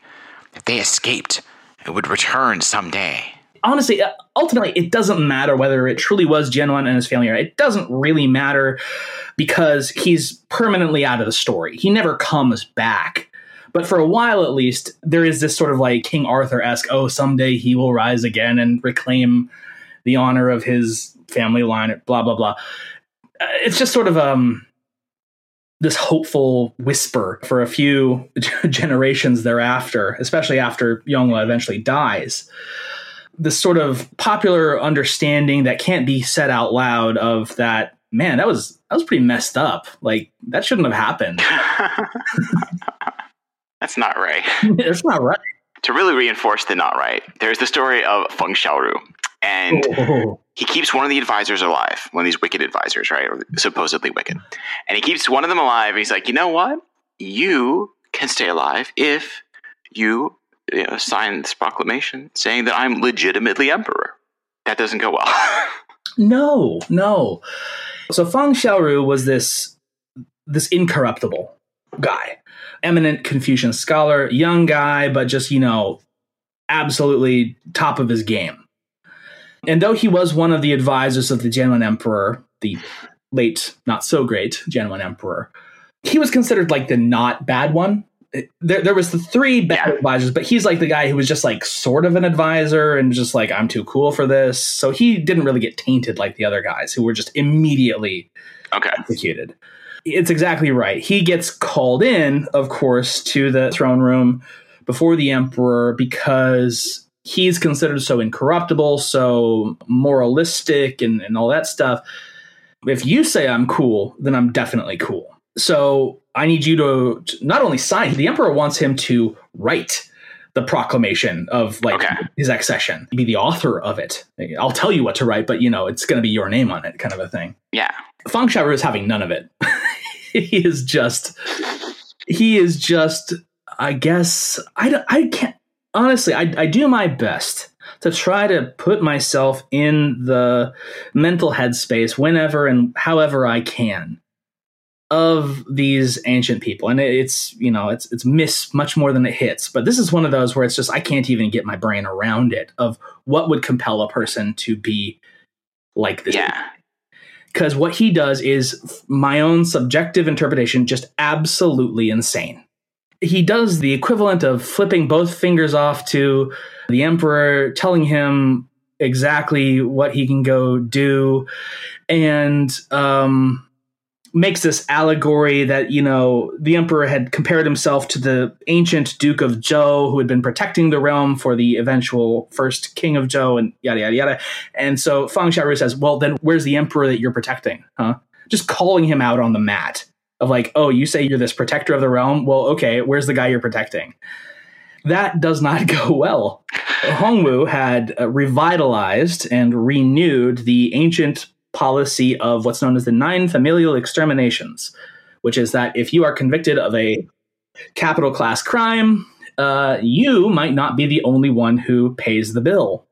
S3: They escaped, it would return someday.
S2: Honestly, uh, ultimately, it doesn't matter whether it truly was Jianwen and his family. It doesn't really matter because he's permanently out of the story. He never comes back. But for a while, at least, there is this sort of like King Arthur esque, oh, someday he will rise again and reclaim the honor of his family line, blah, blah, blah. Uh, It's just sort of um, this hopeful whisper for a few generations thereafter, especially after Yongle eventually dies. This sort of popular understanding that can't be said out loud of that man, that was that was pretty messed up. Like that shouldn't have happened.
S3: That's not right.
S2: That's not right.
S3: To really reinforce the not right, there's the story of Fang Xiaoru. And
S2: Oh.
S3: He keeps one of the advisors alive, one of these wicked advisors, right? Supposedly wicked. And he keeps one of them alive. And he's like, you know what? You can stay alive if you, you know, sign this proclamation saying that I'm legitimately emperor. That doesn't go well.
S2: No, no. So Fang Xiaoru was this this incorruptible guy, eminent Confucian scholar, young guy, but just you know, absolutely top of his game. And though he was one of the advisors of the Jianwen Emperor, the late, not so great Jianwen Emperor, he was considered like the not bad one. There, there was the three bad
S3: Yeah.
S2: advisors, but he's like the guy who was just like sort of an advisor and just like I'm too cool for this. So he didn't really get tainted like the other guys who were just immediately
S3: okay.
S2: executed. It's exactly right. He gets called in, of course, to the throne room before the emperor because he's considered so incorruptible, so moralistic, and, and all that stuff. If you say I'm cool, then I'm definitely cool. So I need you to, to not only sign, the emperor wants him to write the proclamation of like
S3: Okay.
S2: his accession, be the author of it. I'll tell you what to write, but you know, it's going to be your name on it, kind of a thing.
S3: Yeah.
S2: Fang Xiaoru is having none of it. he is just, he is just, I guess, I, I can't, honestly, I, I do my best to try to put myself in the mental headspace whenever and however I can of these ancient people. And it's you know it's it's miss much more than it hits. But this is one of those where it's just i can't even get my brain around it of what would compel a person to be like this
S3: Yeah.
S2: because what he does is my own subjective interpretation just absolutely insane he does the equivalent of flipping both fingers off to the emperor telling him exactly what he can go do and um makes this allegory that you know the emperor had compared himself to the ancient duke of zhou who had been protecting the realm for the eventual first king of zhou and yada yada yada. And so fang xiaoru says well then where's the emperor that you're protecting huh? Just calling him out on the mat of like oh you say you're this protector of the realm? Well okay where's the guy you're protecting? That does not go well. Hongwu had uh, revitalized and renewed the ancient policy of what's known as the nine familial exterminations, which is that if you are convicted of a capital class crime, uh, you might not be the only one who pays the bill.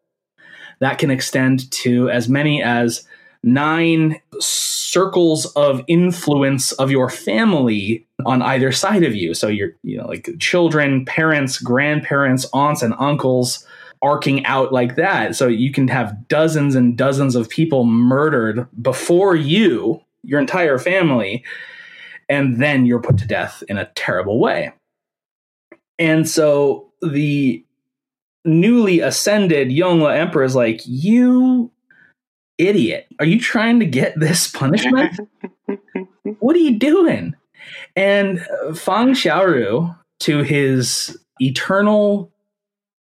S2: That can extend to as many as nine circles of influence of your family on either side of you. So you're, you know, like children, parents, grandparents, aunts, and uncles arcing out like that. So you can have dozens and dozens of people murdered before you, your entire family, and then you're put to death in a terrible way. And so the newly ascended Yongle Emperor is like, You idiot. Are you trying to get this punishment? what are you doing? And uh, Fang Xiaoru, to his eternal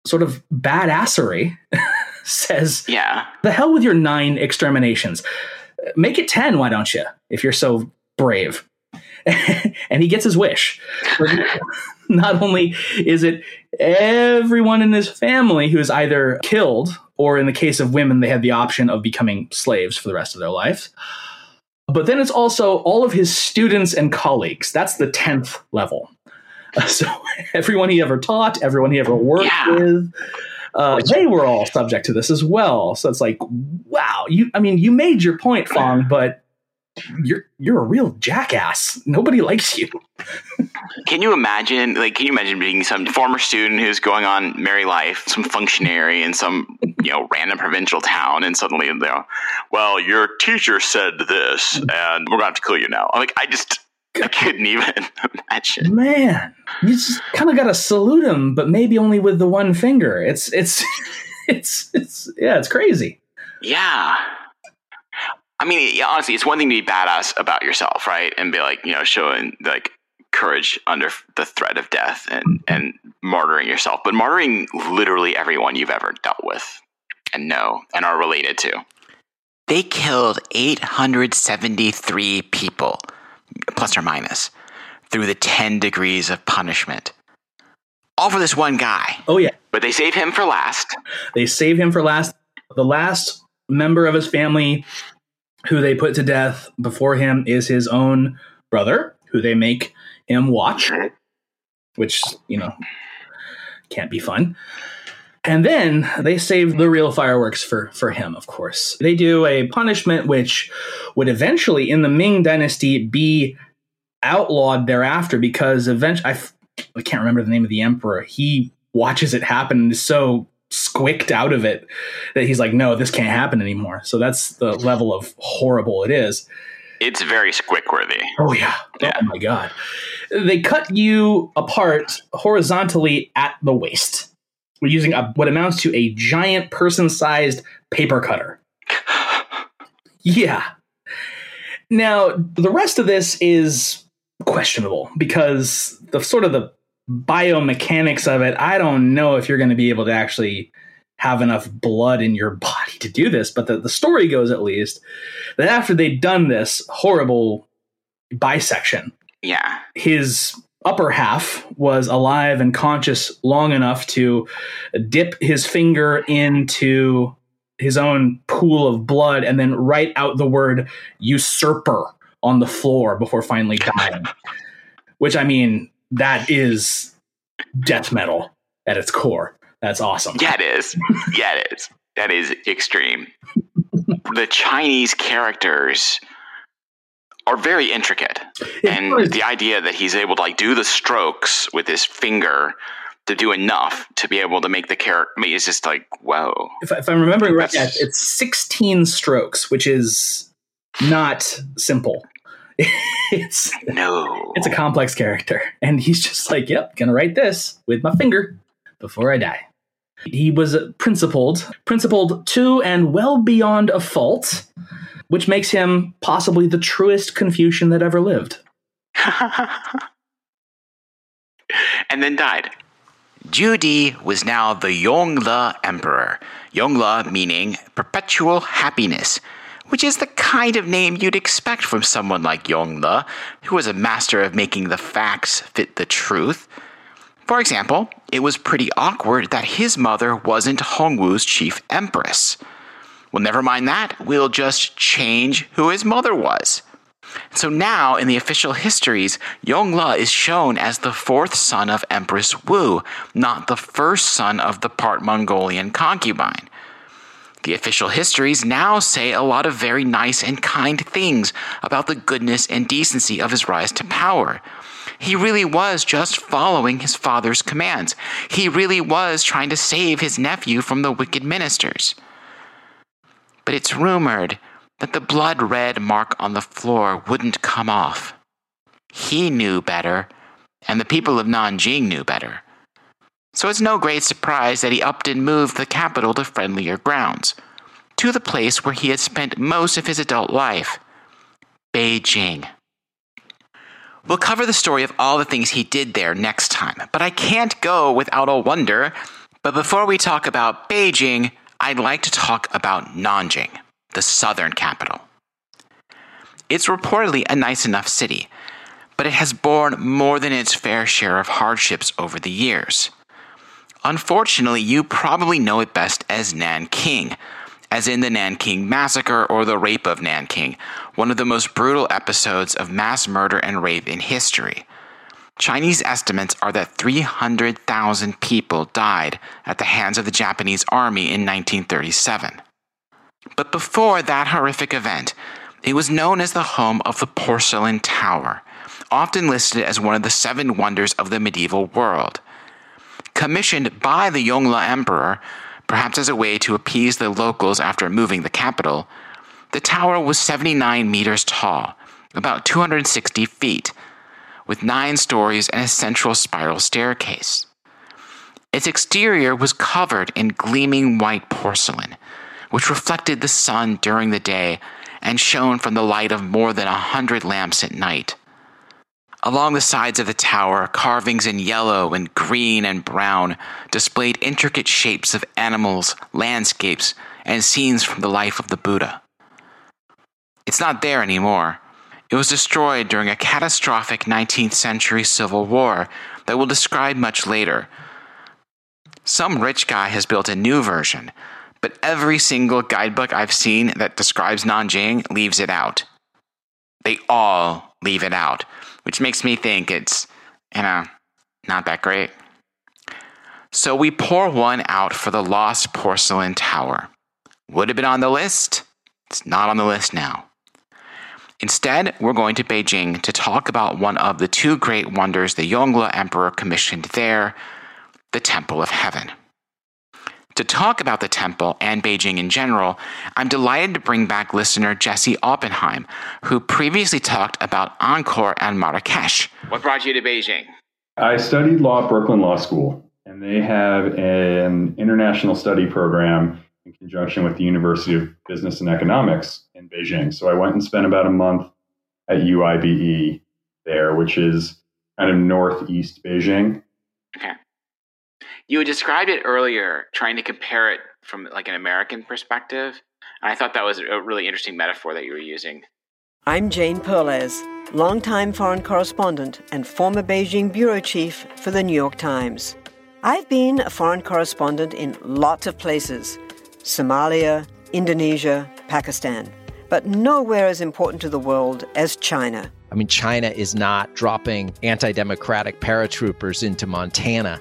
S2: sort of badassery, says,
S3: Yeah.
S2: The hell with your nine exterminations. Make it 10, why don't you, if you're so brave? and he gets his wish. Not only is it everyone in his family who's either killed, or in the case of women, they had the option of becoming slaves for the rest of their lives. But then it's also all of his students and colleagues. That's the 10th level. So everyone he ever taught, everyone he ever worked
S3: Yeah.
S2: with, uh, they were all subject to this as well. So it's like, wow, you. I mean, you made your point, Fong, but you're you're a real jackass. Nobody likes you.
S3: Can you imagine, like, can you imagine being some former student who's going on merry life, some functionary in some, you know, random provincial town, and suddenly they're, well, your teacher said this, and we're going to have to kill you now. I'm Like, I just, I couldn't even imagine.
S2: Man, you just kind of got to salute him, but maybe only with the one finger. It's it's it's it's yeah, it's crazy.
S3: Yeah. I mean, honestly, it's one thing to be badass about yourself, right? And be like, you know, showing like courage under the threat of death and mm. and martyring yourself, but martyring literally everyone you've ever dealt with and know and are related to. They killed 873 people, plus or minus, through the 10 degrees of punishment. All for this one guy.
S2: Oh, yeah.
S3: But they save him for last.
S2: They save him for last. The last member of his family who they put to death before him is his own brother, who they make him watch, which, you know, can't be fun. And then they save the real fireworks for, for him, of course. They do a punishment which would eventually, in the Ming Dynasty, be outlawed thereafter because eventually, I, can't remember the name of the emperor. He watches it happen and is so squicked out of it that he's like, no, this can't happen anymore. So that's the level of horrible it is.
S3: It's very squick-worthy.
S2: Oh yeah.
S3: Oh, yeah.
S2: Oh my god. They cut you apart horizontally at the waist. We're using a, what amounts to a giant person-sized paper cutter. Yeah. Now, the rest of this is questionable because the sort of the biomechanics of it, I don't know if you're going to be able to actually have enough blood in your body to do this, but the, the story goes at least that after they'd done this horrible bisection,
S3: Yeah.
S2: his upper half was alive and conscious long enough to dip his finger into his own pool of blood and then write out the word usurper on the floor before finally dying. Which I mean, that is death metal at its core. That's awesome.
S3: Yeah, it is. yeah, it is. That is extreme. the Chinese characters are very intricate.
S2: It
S3: and
S2: was-
S3: the idea that he's able to like do the strokes with his finger to do enough to be able to make the character I mean, it's just like whoa.
S2: if, if I'm remembering right, yeah, it's 16 strokes, which is not simple. it's
S3: No.
S2: it's a complex character, and he's just like, "Yep, gonna write this with my finger before I die." He was principled, principled to and well beyond a fault, which makes him possibly the truest Confucian that ever lived.
S3: and then died. Zhu Di was now the Yongle Emperor. Yongle meaning perpetual happiness, which is the kind of name you'd expect from someone like Yongle, who was a master of making the facts fit the truth. For example, it was pretty awkward that his mother wasn't Hongwu's chief empress. Well, never mind that, we'll just change who his mother was. So now, in the official histories, Yongle is shown as the fourth son of Empress Wu, not the first son of the part Mongolian concubine. The official histories now say a lot of very nice and kind things about the goodness and decency of his rise to power. He really was just following his father's commands. He really was trying to save his nephew from the wicked ministers. But it's rumored that the blood red mark on the floor wouldn't come off. He knew better, and the people of Nanjing knew better. So it's no great surprise that he upped and moved the capital to friendlier grounds, to the place where he had spent most of his adult life Beijing. We'll cover the story of all the things he did there next time, but I can't go without a wonder. But before we talk about Beijing, I'd like to talk about Nanjing, the southern capital. It's reportedly a nice enough city, but it has borne more than its fair share of hardships over the years. Unfortunately, you probably know it best as Nanking, as in the Nanking Massacre or the Rape of Nanking, one of the most brutal episodes of mass murder and rape in history. Chinese estimates are that 300,000 people died at the hands of the Japanese army in 1937. But before that horrific event, it was known as the home of the Porcelain Tower, often listed as one of the seven wonders of the medieval world. Commissioned by the Yongle Emperor, perhaps as a way to appease the locals after moving the capital, the tower was 79 meters tall, about 260 feet, with nine stories and a central spiral staircase. Its exterior was covered in gleaming white porcelain, which reflected the sun during the day and shone from the light of more than a hundred lamps at night. Along the sides of the tower, carvings in yellow and green and brown displayed intricate shapes of animals, landscapes, and scenes from the life of the Buddha. It's not there anymore. It was destroyed during a catastrophic 19th century civil war that we'll describe much later. Some rich guy has built a new version, but every single guidebook I've seen that describes Nanjing leaves it out. They all leave it out, which makes me think it's, you know, not that great. So we pour one out for the lost porcelain tower. Would have been on the list? It's not on the list now. Instead, we're going to Beijing to talk about one of the two great wonders the Yongle Emperor commissioned there the Temple of Heaven. To talk about the temple and Beijing in general, I'm delighted to bring back listener Jesse Oppenheim, who previously talked about Angkor and Marrakesh. What brought you to Beijing?
S5: I studied law at Brooklyn Law School, and they have an international study program in conjunction with the University of Business and Economics in Beijing. So I went and spent about a month at UIBE there, which is kind of northeast Beijing.
S3: Okay. You described it earlier, trying to compare it from like an American perspective. And I thought that was a really interesting metaphor that you were using.
S6: I'm Jane Perlez, longtime foreign correspondent and former Beijing bureau chief for the New York Times. I've been a foreign correspondent in lots of places Somalia, Indonesia, Pakistan, but nowhere as important to the world as China.
S7: I mean, China is not dropping anti democratic paratroopers into Montana.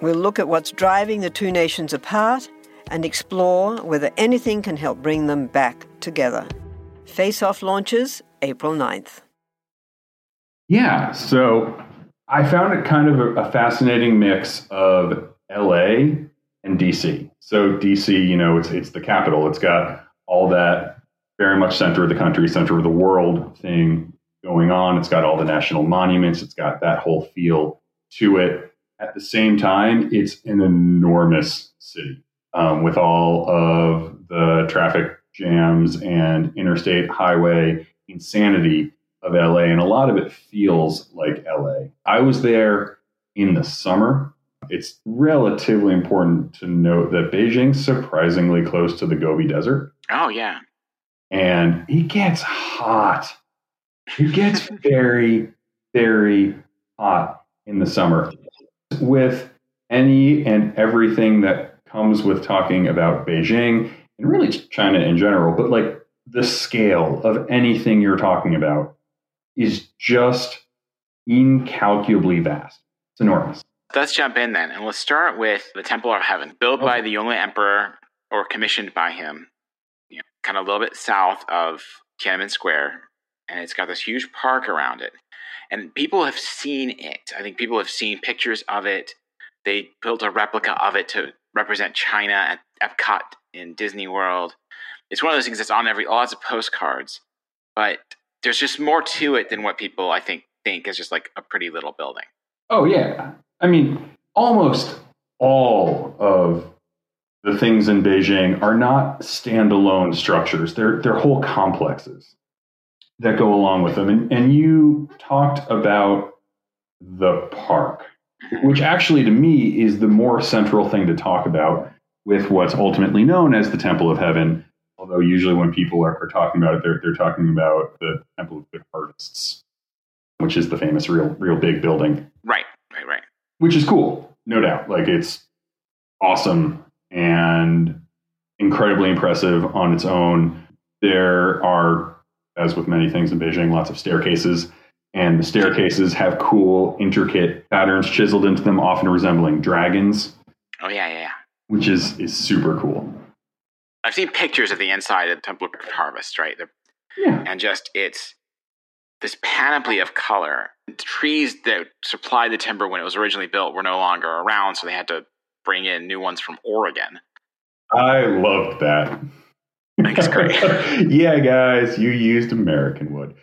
S6: We'll look at what's driving the two nations apart and explore whether anything can help bring them back together. Face Off launches April 9th.
S5: Yeah, so I found it kind of a, a fascinating mix of LA and DC. So DC, you know, it's it's the capital. It's got all that very much center of the country, center of the world thing going on. It's got all the national monuments. It's got that whole feel to it. At the same time, it's an enormous city um, with all of the traffic jams and interstate highway insanity of LA. And a lot of it feels like LA. I was there in the summer it's relatively important to note that Beijing's surprisingly close to the Gobi Desert.
S3: Oh, yeah.
S5: And it gets hot. It gets very, very hot in the summer. With any and everything that comes with talking about Beijing and really China in general, but like the scale of anything you're talking about is just incalculably vast. It's enormous.
S3: Let's jump in then, and let's start with the Temple of Heaven, built by the Yongle Emperor or commissioned by him, you know, kind of a little bit south of Tiananmen Square, and it's got this huge park around it. And people have seen it. I think people have seen pictures of it. They built a replica of it to represent China at Epcot in Disney World. It's one of those things that's on every lots of postcards, but there's just more to it than what people I think think is just like a pretty little building.
S5: Oh yeah, I mean, almost all of the things in Beijing are not standalone structures. They're they're whole complexes that go along with them. And, and you talked about the park, which actually to me is the more central thing to talk about with what's ultimately known as the Temple of Heaven. Although usually when people are, are talking about it, they're, they're talking about the Temple of Good Harvests, which is the famous real real big building.
S3: Right, right, right
S5: which is cool, no doubt. Like it's awesome and incredibly impressive on its own. There are, as with many things in Beijing, lots of staircases, and the staircases have cool, intricate patterns chiseled into them, often resembling dragons.
S3: Oh yeah, yeah, yeah.
S5: Which is is super cool.
S3: I've seen pictures of the inside of the Temple of Harvest, right?
S5: yeah.
S3: And just it's this panoply of color. The trees that supplied the timber when it was originally built were no longer around, so they had to bring in new ones from Oregon.
S5: I loved that.
S3: I think great.
S5: yeah, guys, you used American wood.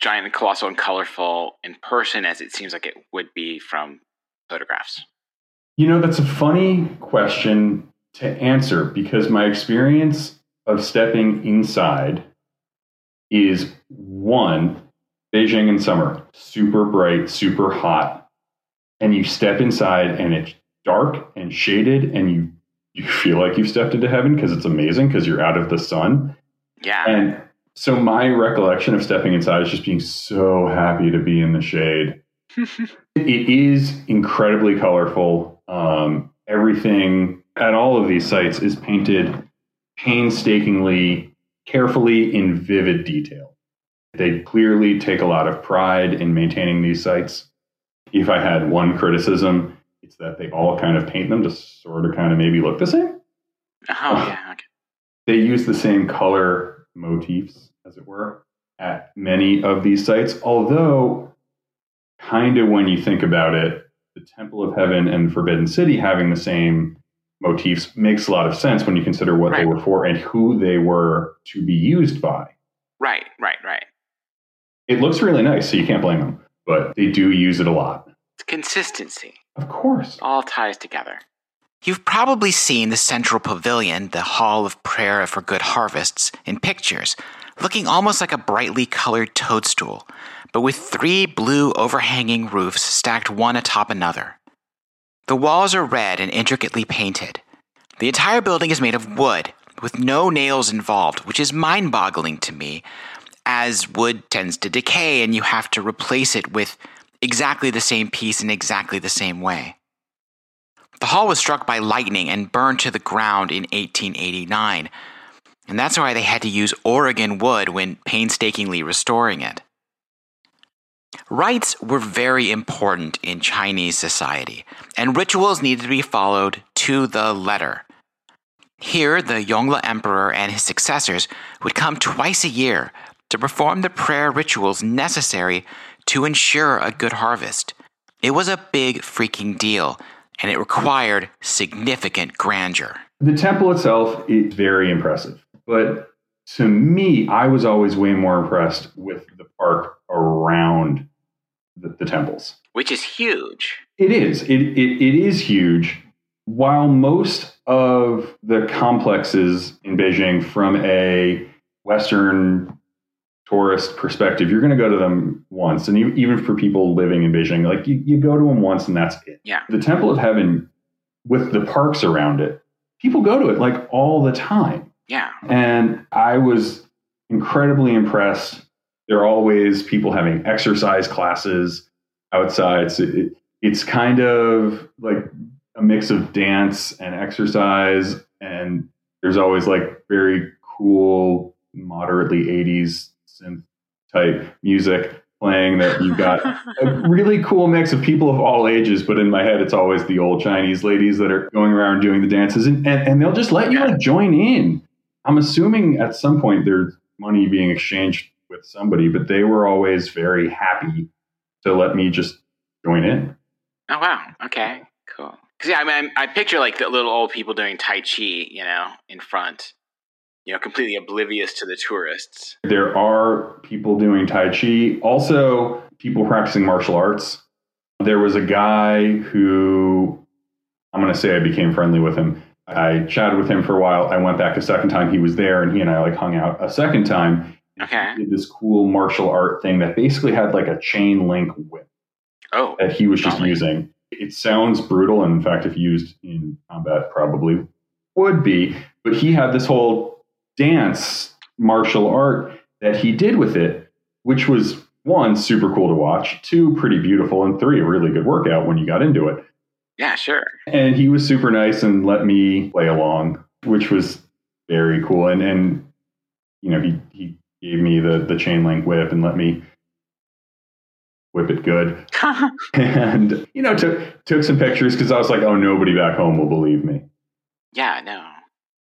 S3: giant and colossal and colorful in person as it seems like it would be from photographs?
S5: You know, that's a funny question to answer because my experience of stepping inside is one, Beijing in summer, super bright, super hot. And you step inside and it's dark and shaded and you you feel like you've stepped into heaven because it's amazing because you're out of the sun.
S3: Yeah.
S5: And so my recollection of stepping inside is just being so happy to be in the shade. it is incredibly colorful. Um, everything at all of these sites is painted painstakingly, carefully, in vivid detail. They clearly take a lot of pride in maintaining these sites. If I had one criticism, it's that they all kind of paint them to sort of kind of maybe look the same.
S3: Oh, yeah. Okay.
S5: They use the same color motifs, as it were, at many of these sites. Although, kind of when you think about it, the Temple of Heaven and Forbidden City having the same motifs makes a lot of sense when you consider what they were for and who they were to be used by.
S3: Right, right, right.
S5: It looks really nice, so you can't blame them, but they do use it a lot.
S3: It's consistency.
S5: Of course.
S3: All ties together.
S8: You've probably seen the central pavilion, the Hall of Prayer for Good Harvests, in pictures, looking almost like a brightly colored toadstool, but with three blue overhanging roofs stacked one atop another. The walls are red and intricately painted. The entire building is made of wood, with no nails involved, which is mind boggling to me, as wood tends to decay and you have to replace it with exactly the same piece in exactly the same way. The hall was struck by lightning and burned to the ground in 1889, and that's why they had to use Oregon wood when painstakingly restoring it. Rites were very important in Chinese society, and rituals needed to be followed to the letter. Here, the Yongle Emperor and his successors would come twice a year to perform the prayer rituals necessary to ensure a good harvest. It was a big freaking deal, and it required significant grandeur.
S5: The temple itself is very impressive, but to me, I was always way more impressed with the park around the, the temples.
S3: Which is huge.
S5: It is. It, it, it is huge. While most of the complexes in Beijing, from a Western tourist perspective, you're going to go to them once. And e- even for people living in Beijing, like you, you go to them once and that's it.
S3: Yeah.
S5: The Temple of Heaven, with the parks around it, people go to it like all the time.
S3: Yeah.
S5: And I was incredibly impressed. There are always people having exercise classes outside. So it, it's kind of like a mix of dance and exercise. And there's always like very cool, moderately 80s synth type music playing that you've got a really cool mix of people of all ages, but in my head, it's always the old Chinese ladies that are going around doing the dances, and, and, and they'll just let you like join in. I'm assuming at some point there's money being exchanged with somebody, but they were always very happy to let me just join in.
S3: Oh wow. Okay. Cool. Because yeah, I mean, I picture like the little old people doing tai chi, you know, in front, you know, completely oblivious to the tourists.
S5: There are people doing Tai Chi, also people practicing martial arts. There was a guy who I'm going to say I became friendly with him. I chatted with him for a while. I went back a second time. He was there and he and I like hung out a second time.
S3: Okay.
S5: He did this cool martial art thing that basically had like a chain link whip
S3: Oh.
S5: that he was just using. It sounds brutal, and in fact, if used in combat, probably would be. But he had this whole dance martial art that he did with it, which was one super cool to watch, two pretty beautiful, and three a really good workout when you got into it.
S3: Yeah. Sure.
S5: And he was super nice and let me play along, which was very cool. And and you know he he gave me the the chain link whip and let me whip it good and you know took took some pictures because I was like, oh, nobody back home will believe me.
S3: yeah. No.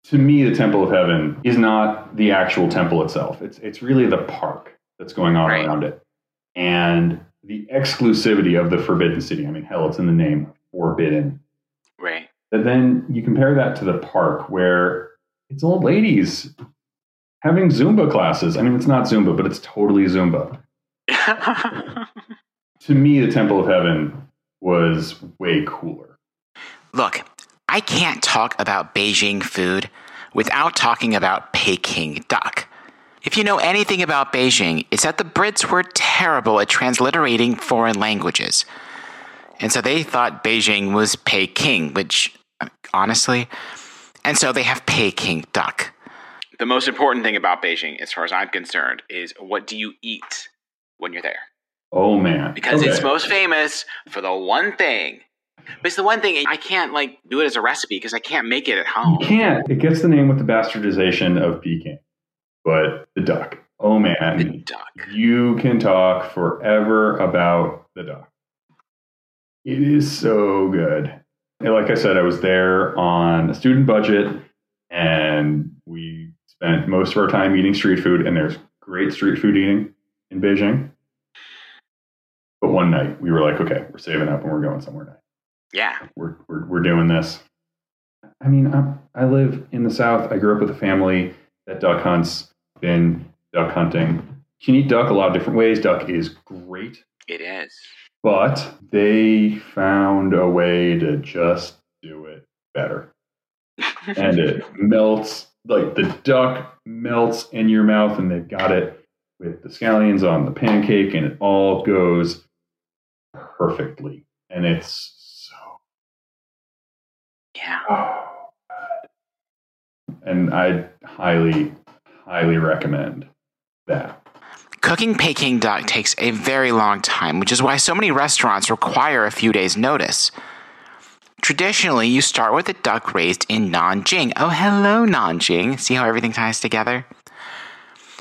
S5: To me, the Temple of Heaven is not the actual temple itself. It's it's really the park that's going on
S3: Right.
S5: around it, and the exclusivity of the Forbidden City. I mean, hell, it's in the name, forbidden.
S3: Right.
S5: But then you compare that to the park where it's old ladies having Zumba classes. I mean, it's not Zumba, but it's totally Zumba. to me, the Temple of Heaven was way cooler.
S3: Look, I can't talk about Beijing food without talking about Peking duck. If you know anything about Beijing, it's that the Brits were terrible at transliterating foreign languages. And so they thought Beijing was Peking, which, honestly, and so they have Peking duck. The most important thing about Beijing, as far as I'm concerned, is what do you eat when you're there?
S5: Oh man.
S3: Because
S5: Okay.
S3: it's most famous for the one thing. But it's the one thing I can't like do it as a recipe because I can't make it at home.
S5: You can't. It gets the name with the bastardization of Peking. But the duck. Oh man.
S3: The duck.
S5: You can talk forever about the duck. It is so good. And like I said, I was there on a student budget and we spent most of our time eating street food, and there's great street food eating in Beijing. But one night we were like, okay, we're saving up and we're going somewhere nice.
S3: Yeah.
S5: We're, we're, we're doing this. I mean, I, I live in the South. I grew up with a family that duck hunts, been duck hunting. You can eat duck a lot of different ways. Duck is great,
S3: It is.
S5: but they found a way to just do it better. and it melts, like the duck melts in your mouth, and they've got it with the scallions on the pancake, and it all goes perfectly. And it's
S3: Yeah.
S5: Oh, And I highly, highly recommend that.
S3: Cooking Peking duck takes a very long time, which is why so many restaurants require a few days' notice. Traditionally, you start with a duck raised in Nanjing. Oh, hello, Nanjing. See how everything ties together?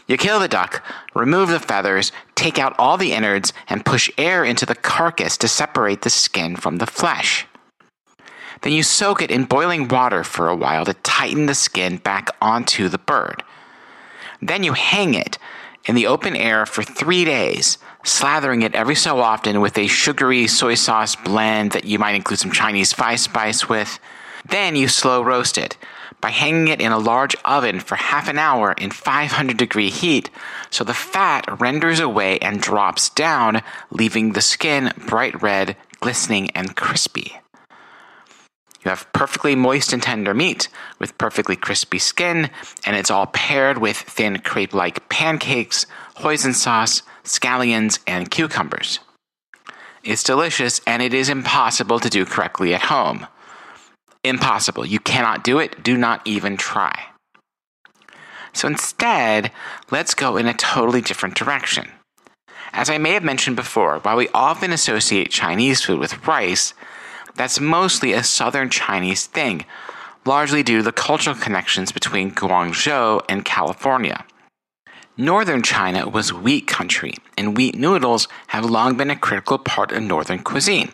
S3: You kill the duck, remove the feathers, take out all the innards, and push air into the carcass to separate the skin from the flesh. Then you soak it in boiling water for a while to tighten the skin back onto the bird. Then you hang it in the open air for three days, slathering it every so often with a sugary soy sauce blend that you might include some Chinese five spice with. Then you slow roast it by hanging it in a large oven for half an hour in 500 degree heat so the fat renders away and drops down, leaving the skin bright red, glistening, and crispy. You have perfectly moist and tender meat with perfectly crispy skin, and it's all paired with thin crepe like pancakes, hoisin sauce, scallions, and cucumbers. It's delicious, and it is impossible to do correctly at home. Impossible. You cannot do it. Do not even try. So instead, let's go in a totally different direction. As I may have mentioned before, while we often associate Chinese food with rice, that's mostly a southern Chinese thing, largely due to the cultural connections between Guangzhou and California. Northern China was wheat country, and wheat noodles have long been a critical part of northern cuisine,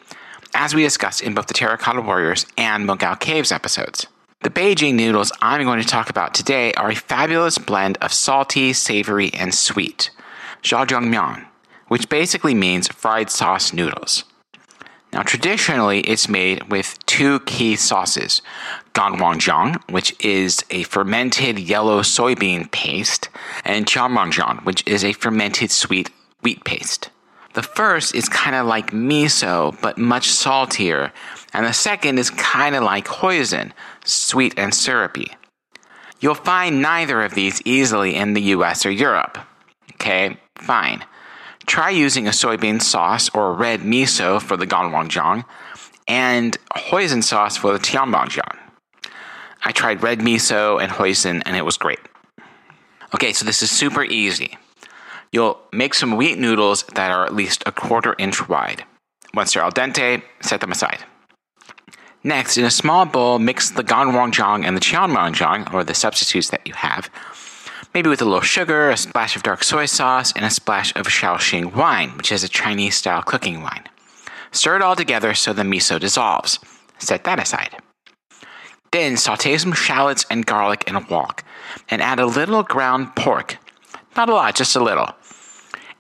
S3: as we discussed in both the Terracotta Warriors and Mogao Caves episodes. The Beijing noodles I'm going to talk about today are a fabulous blend of salty, savory, and sweet, zhajiangmian, which basically means fried sauce noodles. Now, traditionally, it's made with two key sauces ganhuangjiang, which is a fermented yellow soybean paste, and qiaomangjiang, which is a fermented sweet wheat paste. The first is kind of like miso, but much saltier, and the second is kind of like hoisin, sweet and syrupy. You'll find neither of these easily in the US or Europe. Okay, fine. Try using a soybean sauce or red miso for the ganhuangjiang and hoisin sauce for the tianmianjiang. I tried red miso and hoisin and it was great. Okay, so this is super easy. You'll make some wheat noodles that are at least a quarter inch wide. Once they're al dente, set them aside. Next, in a small bowl, mix the ganhuangjiang and the qiaomangjiang, or the substitutes that you have, maybe with a little sugar, a splash of dark soy sauce, and a splash of Shaoxing wine, which is a Chinese style cooking wine. Stir it all together so the miso dissolves. Set that aside. Then saute some shallots and garlic in a wok, and add a little ground pork. Not a lot, just a little.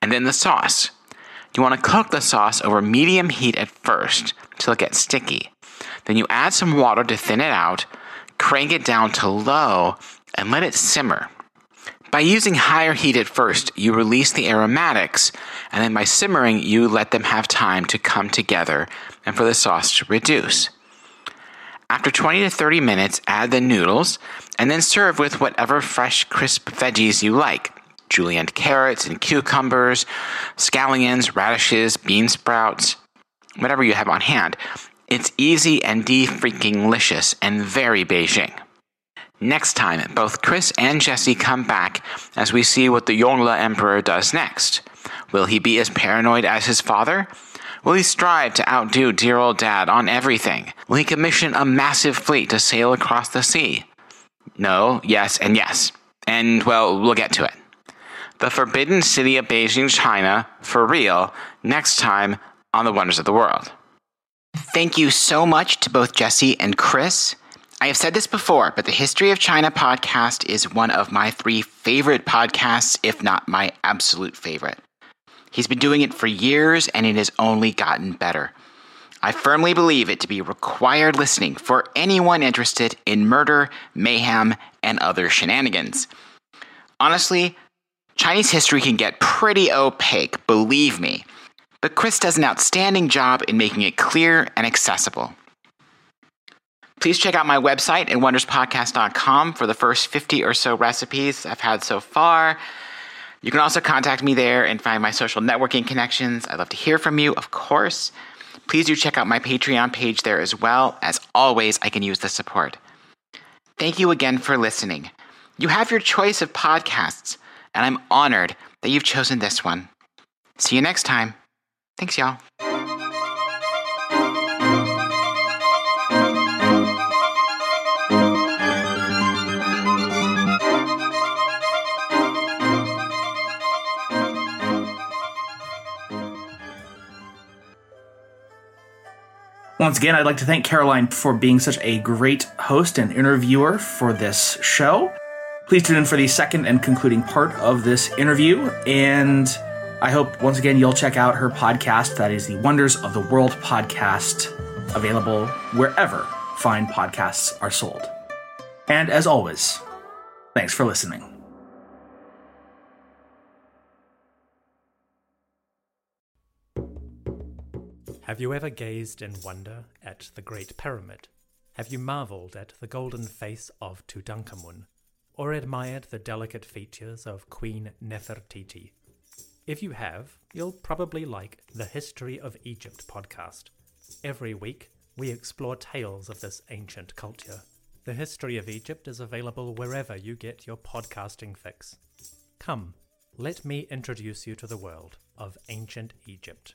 S3: And then the sauce. You want to cook the sauce over medium heat at first till it gets sticky. Then you add some water to thin it out, crank it down to low, and let it simmer.
S8: By using higher heat at first, you release the aromatics, and then by simmering, you let them have time to come together and for the sauce to reduce. After 20 to 30 minutes, add the noodles and then serve with whatever fresh, crisp veggies you like julienne carrots and cucumbers, scallions, radishes, bean sprouts, whatever you have on hand. It's easy and de freaking licious and very Beijing. Next time, both Chris and Jesse come back as we see what the Yongle Emperor does next. Will he be as paranoid as his father? Will he strive to outdo dear old dad on everything? Will he commission a massive fleet to sail across the sea? No, yes, and yes. And, well, we'll get to it. The Forbidden City of Beijing, China, for real, next time on The Wonders of the World.
S3: Thank you so much to both Jesse and Chris. I have said this before, but the History of China podcast is one of my three favorite podcasts, if not my absolute favorite. He's been doing it for years and it has only gotten better. I firmly believe it to be required listening for anyone interested in murder, mayhem, and other shenanigans. Honestly, Chinese history can get pretty opaque, believe me, but Chris does an outstanding job in making it clear and accessible. Please check out my website at wonderspodcast.com for the first 50 or so recipes I've had so far. You can also contact me there and find my social networking connections. I'd love to hear from you, of course. Please do check out my Patreon page there as well. As always, I can use the support. Thank you again for listening. You have your choice of podcasts, and I'm honored that you've chosen this one. See you next time. Thanks, y'all.
S2: Once again, I'd like to thank Caroline for being such a great host and interviewer for this show. Please tune in for the second and concluding part of this interview. And I hope once again you'll check out her podcast. That is the Wonders of the World podcast, available wherever fine podcasts are sold. And as always, thanks for listening.
S9: Have you ever gazed in wonder at the Great Pyramid? Have you marveled at the golden face of Tutankhamun? Or admired the delicate features of Queen Nefertiti? If you have, you'll probably like the History of Egypt podcast. Every week, we explore tales of this ancient culture. The History of Egypt is available wherever you get your podcasting fix. Come, let me introduce you to the world of ancient Egypt.